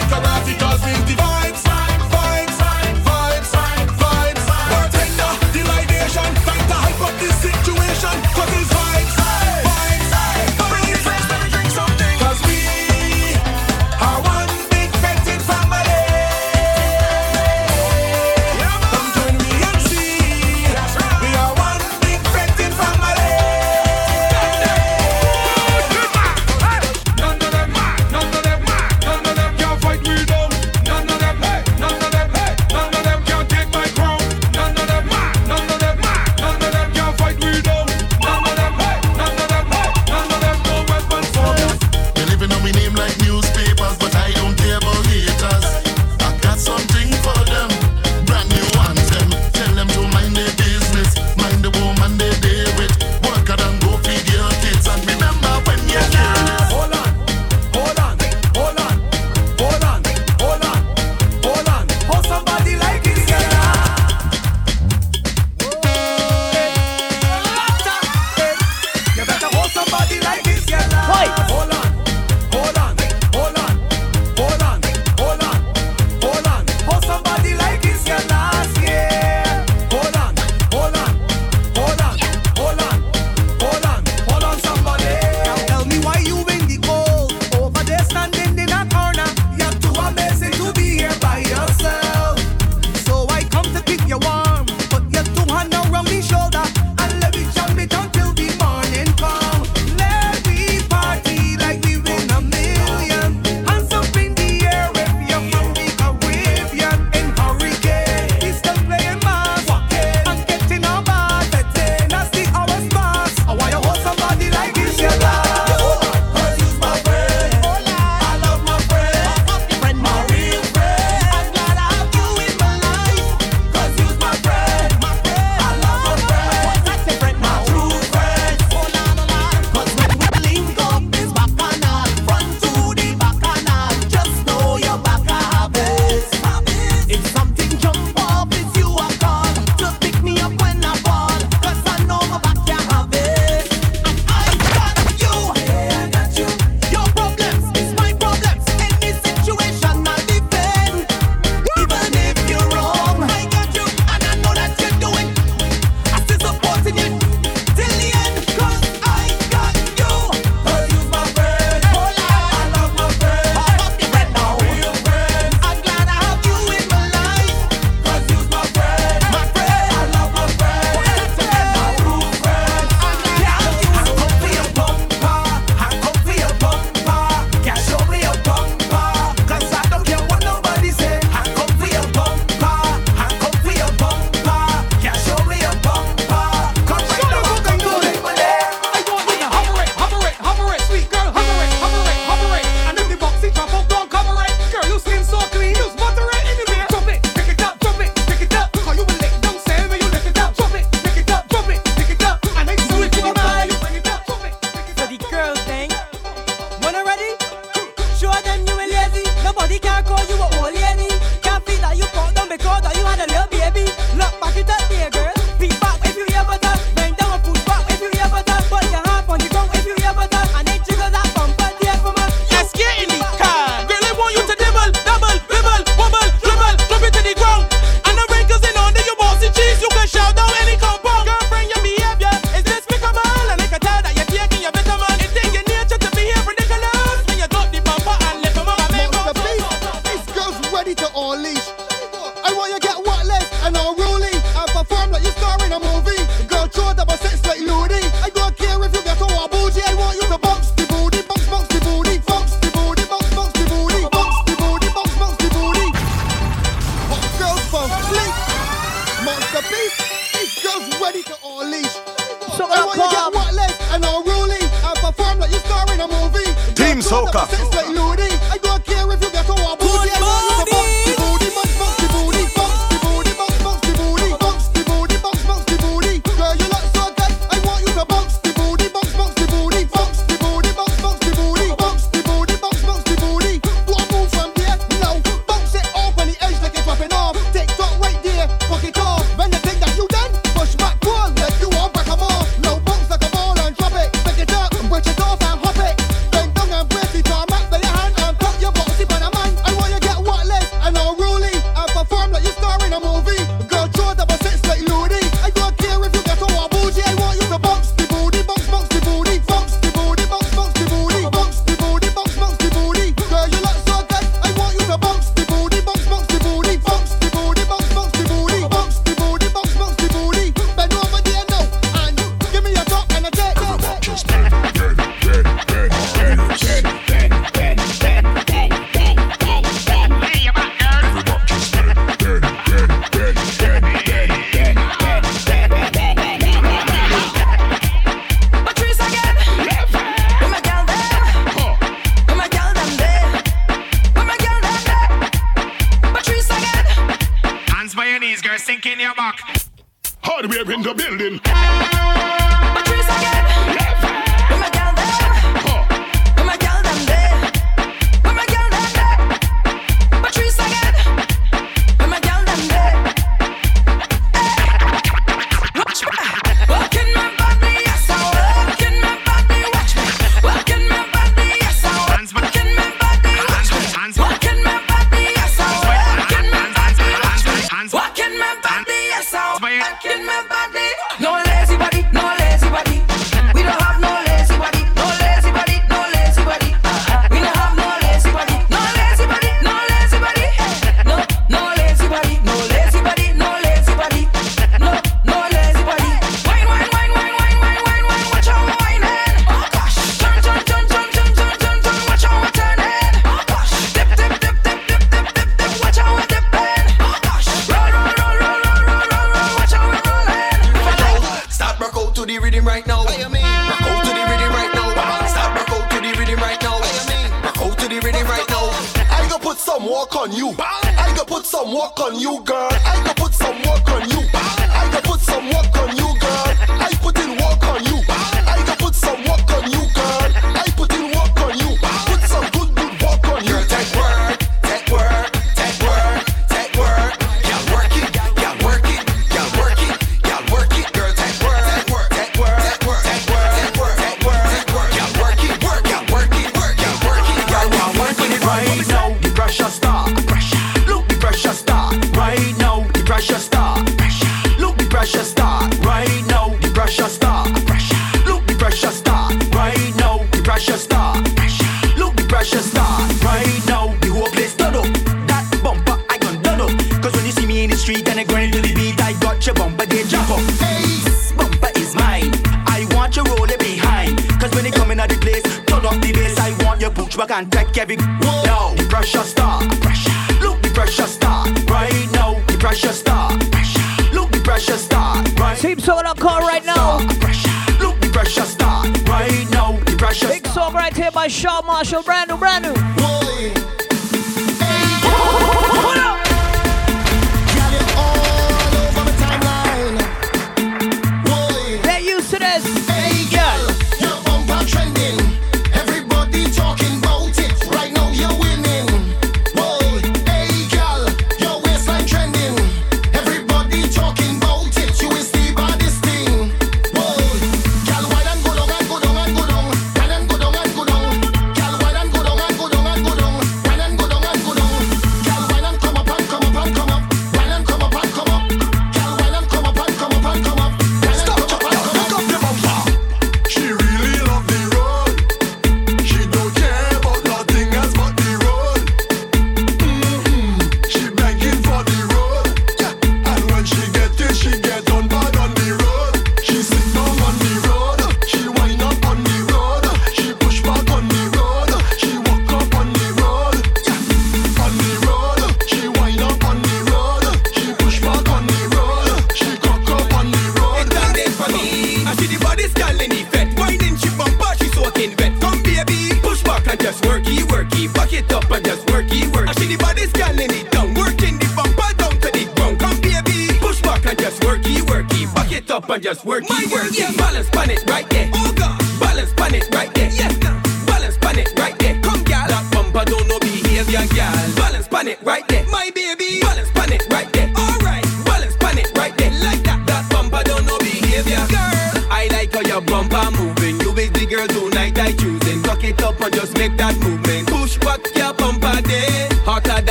like a radical divine.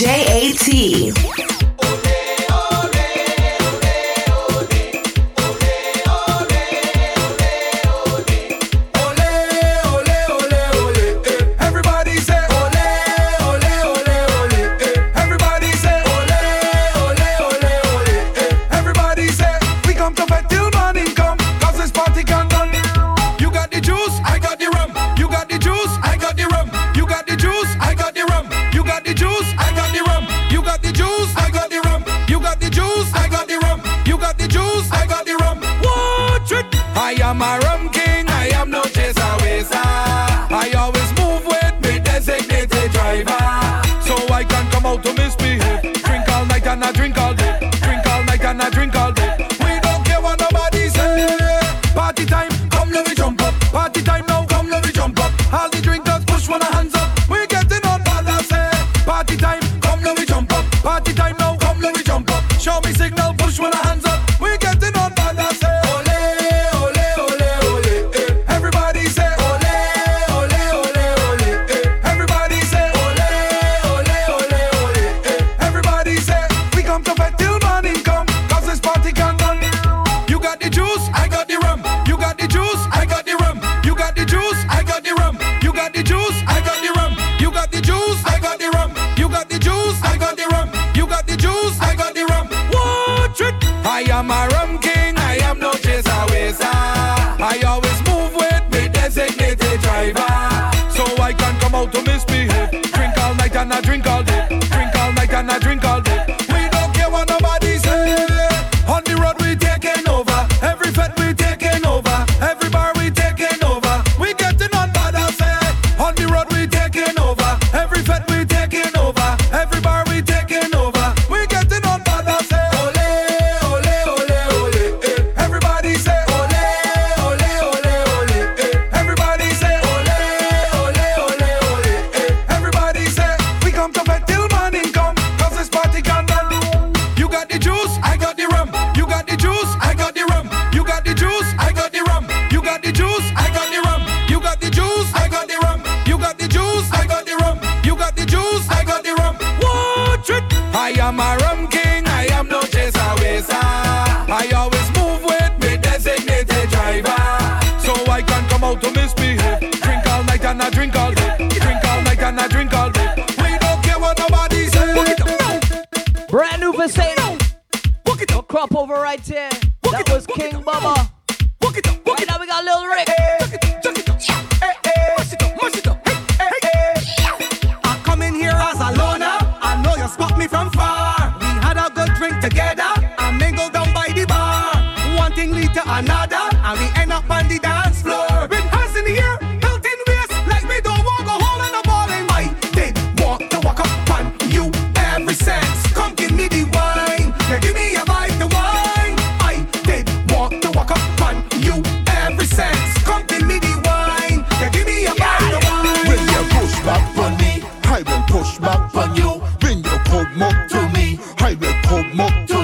J A T. I will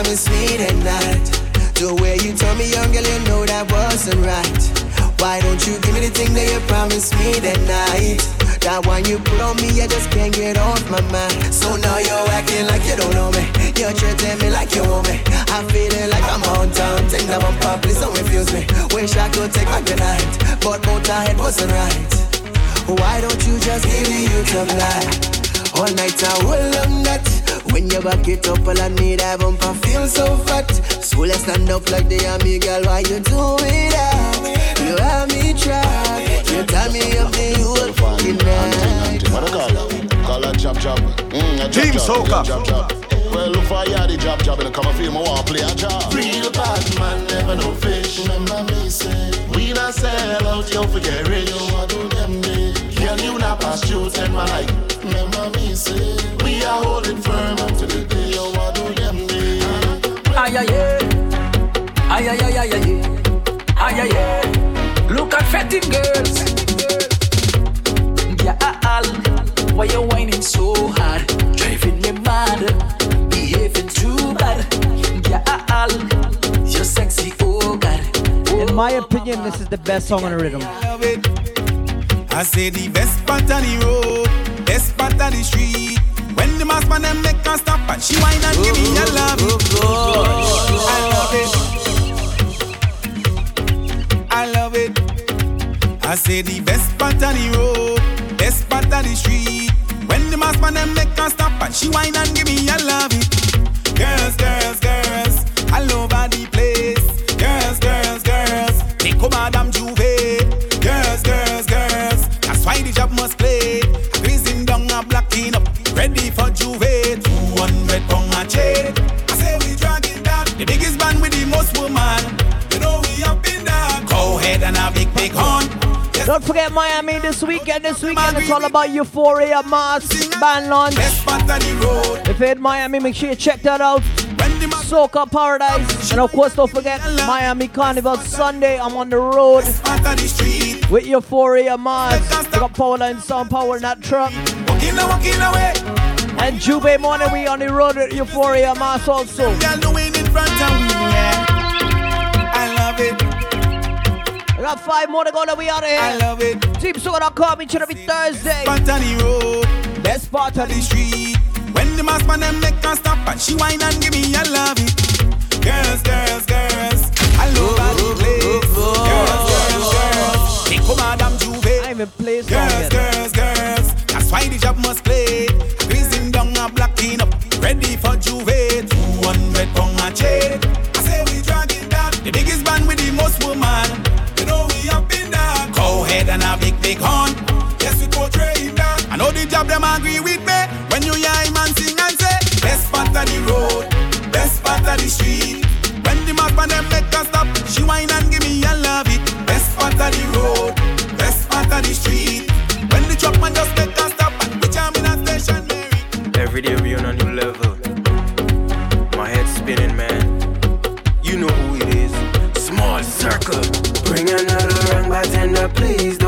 promised me that night. The way you told me, young girl, you know that wasn't right. Why don't you give me the thing that you promised me that night? That one you put on me, I just can't get off my mind. So now you're acting like you don't know me. You're treating me like you want me. I'm feeling like I'm on town. Take that one pop, please don't refuse me. Wish I could take back the night, but both our head wasn't right. Why don't you just give me you some light? All night I will on that. When you back it up, all I need I bump I feel so fat. So let's stand up like the army girl. Why you doing that? You have me trapped. You tie me up the whole fucking night. What I call it? Call that chop chop. Mm, a chop Team chop, Soca. Chop chop. Well, look for a the job job and come and feel me want play a job. Real bad man never no fish. Remember me say we not sell out, you forget rich. You a do them day. Girl, you not pass through ten my like. Remember me say we are holding firm until the day you a do them day. Ay, ay, ay. Ay, ay, ay, ay, ay, ay. Ay, ay, ay. Look at fetting girls. Yeah, all. Why you whining so hard? Driving me mad. Behaving too bad. Yeah, all. You're sexy, oh God. In my opinion, this is the best song on the rhythm. I say the best part of the road, best part of the street. When the mass man them make her stop and she whine and give me a oh, love oh, it. Oh, I love it. I love it. I say the best part of the road, best part of the street. When the mass man them make her stop and she whine and give me a love it. Girls, girls, girls, all over ready for J'ouvert. 200 pound a chain. I say we dragging down the biggest band with the most woman. You know we up in that. Go ahead and a big, big horn. Don't forget Miami this weekend. This weekend it's all about Euphoria Mass Band Launch. If you're in Miami, make sure you check that out. Soca Paradise. And of course, don't forget Miami Carnival Sunday. I'm on the road with Euphoria Mars. We got Powerline Sound Power in that truck. And J'ouvert morning, we on the road with Euphoria Mass also. I love it. We got five more to go, then we out of here. I love it. Team Soca.com each and every Thursday. Part of the road, best part of the street. When the mass man make her stop and she whine and give me a love it. Girls, girls, girls, all over the place. Oh, oh, oh, girls, girls, girls, take over Madame J'ouvert. I even play Girls, girls, girls, why the job must play. Greasing down a blocking up, ready for J'ouvert. 200 pound a chain. I say we dragging down the biggest band with the most woman. You know we up in that. Go ahead and a big, big horn. Yes, we portray that. I know the job them agree with me. When you hear him and sing and say, best part of the road, best part of the street. When the mark man them make us stop, she whine and give me a love it. Best part of the road, best part of the street. When the truck man just make Mary. Every day we on a new level. My head's spinning, man. You know who it is. Small circle. Bring another round bartender, please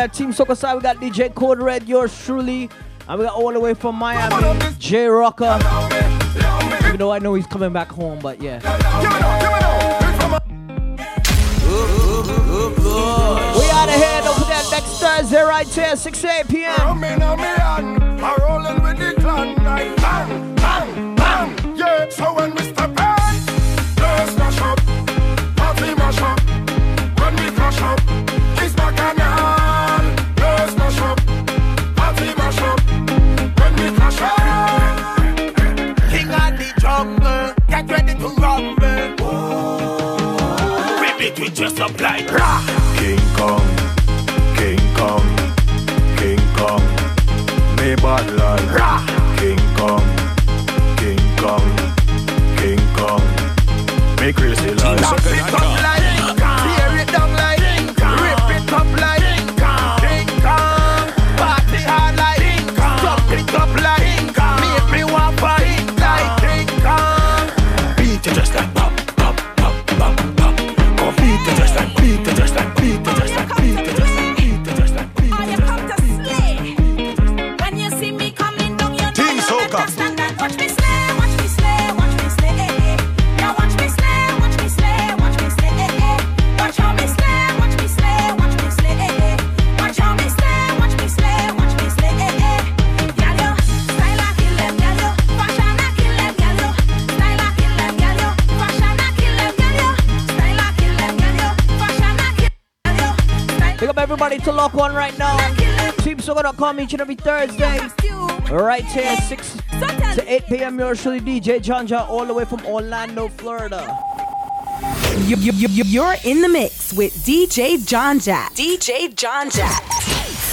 that Team Soca side, we got DJ Code Red, yours truly. And we got all the way from Miami, J Rocker. Even though I know he's coming back home, but yeah. We out of here. Don't forget next Thursday right here, 6 8 p.m. lock on right now. TeamSoca.com each and every Thursday. Right here, 6 to 8 p.m. Yours truly, DJ Jon Jat, all the way from Orlando, Florida. You, you, you, you're in the mix with DJ Jon Jat. DJ Jon Jat.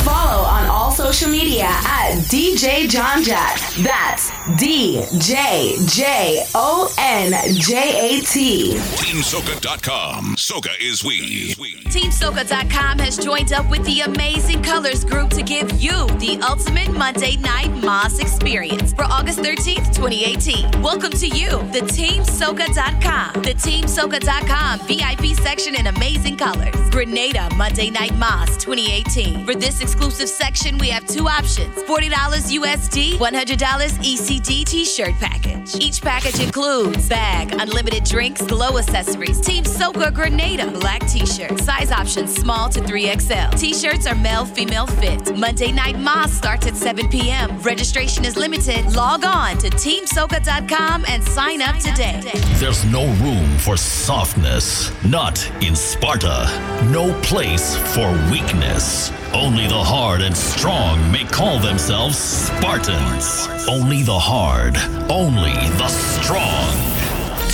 Follow on all social media at DJ Jon Jat. That's D J J O N J A T. TeamSoca.com. Soca is we. TeamSoca.com has joined up with the amazing Colors Group to give you the ultimate Monday Night Mas experience for August 13th, 2018. Welcome to you, the TeamSoca.com. The TeamSoca.com VIP section in amazing colors. Grenada Monday Night Mas 2018. For this exclusive section, we have two options $40 USD, $100 ECD t shirt package. Each package includes bag, unlimited drinks, glow accessories, Team Soca Grenada black t shirt, size options small to 3XL. T shirts are male, female fit. Monday Night Mas starts at 7 p.m. Registration is limited. Log on to TeamSoca.com and sign up today. There's no room for softness. Not in Sparta. No place for weakness. Only the hard and strong may call themselves Spartans. Only the hard. Only the strong.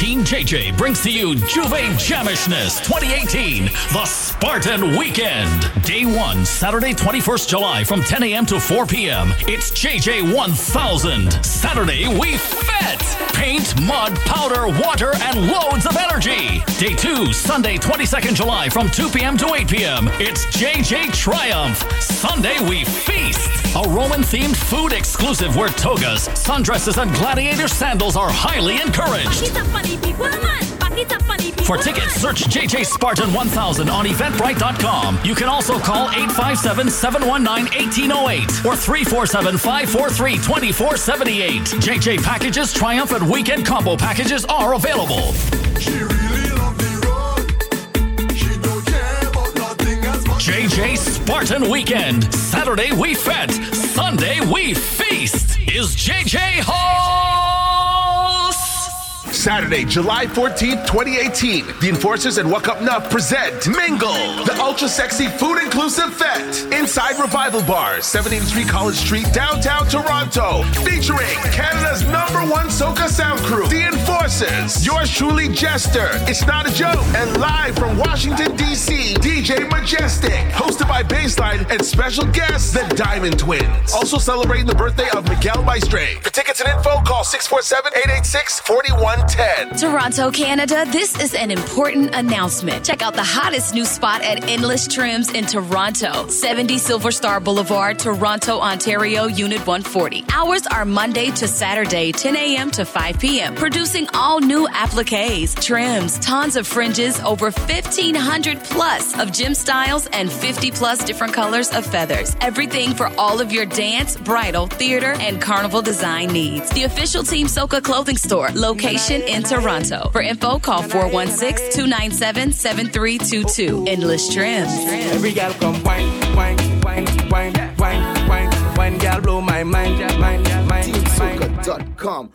Team JJ brings to you J'ouvert Jamishness 2018, the Spartan Weekend. Day one, Saturday, 21st July from 10 a.m. to 4 p.m. It's JJ 1000. Saturday, we fet. Paint, mud, powder, water, and loads of energy. Day two, Sunday, 22nd July from 2 p.m. to 8 p.m. It's JJ Triumph. Sunday, we feast. A Roman themed food exclusive where togas, sundresses, and gladiator sandals are highly encouraged. For tickets, search JJ Spartan 1000 on Eventbrite.com. You can also call 857 719 1808 or 347 543 2478. JJ packages, Triumph, and Weekend combo packages are available. JJ Spartan Weekend. Saturday we fet. Sunday we feast. Is JJ House. Saturday, July 14th, 2018, the Enforcers and Walk Up Nuff present Mingle, the ultra sexy food inclusive fete inside Revival Bar, 783 College Street, downtown Toronto, featuring Canada's number one soca sound crew, the Enforcers, yours truly, Jester, It's Not a Joke, and live from Washington, D.C., DJ Majestic, hosted by Baseline and special guests, the Diamond Twins. Also celebrating the birthday of Miguel Maestre. For tickets and info, call 647 886 4110. 10. Toronto, Canada, this is an important announcement. Check out the hottest new spot at Endless Trims in Toronto, 70 Silver Star Boulevard, Toronto, Ontario, Unit 140. Hours are Monday to Saturday, 10 a.m. to 5 p.m. Producing all new appliques, trims, tons of fringes, over 1,500 plus of gym styles, and 50 plus different colors of feathers. Everything for all of your dance, bridal, theater, and carnival design needs. The official Team Soca clothing store, location in Toronto. For info, call 416 297 7322. Endless Trims. Every girl come wine, wine, wine, wine, wine, wine, wine, girl blow my mind, mind, mind, mind. TeamSoca.com.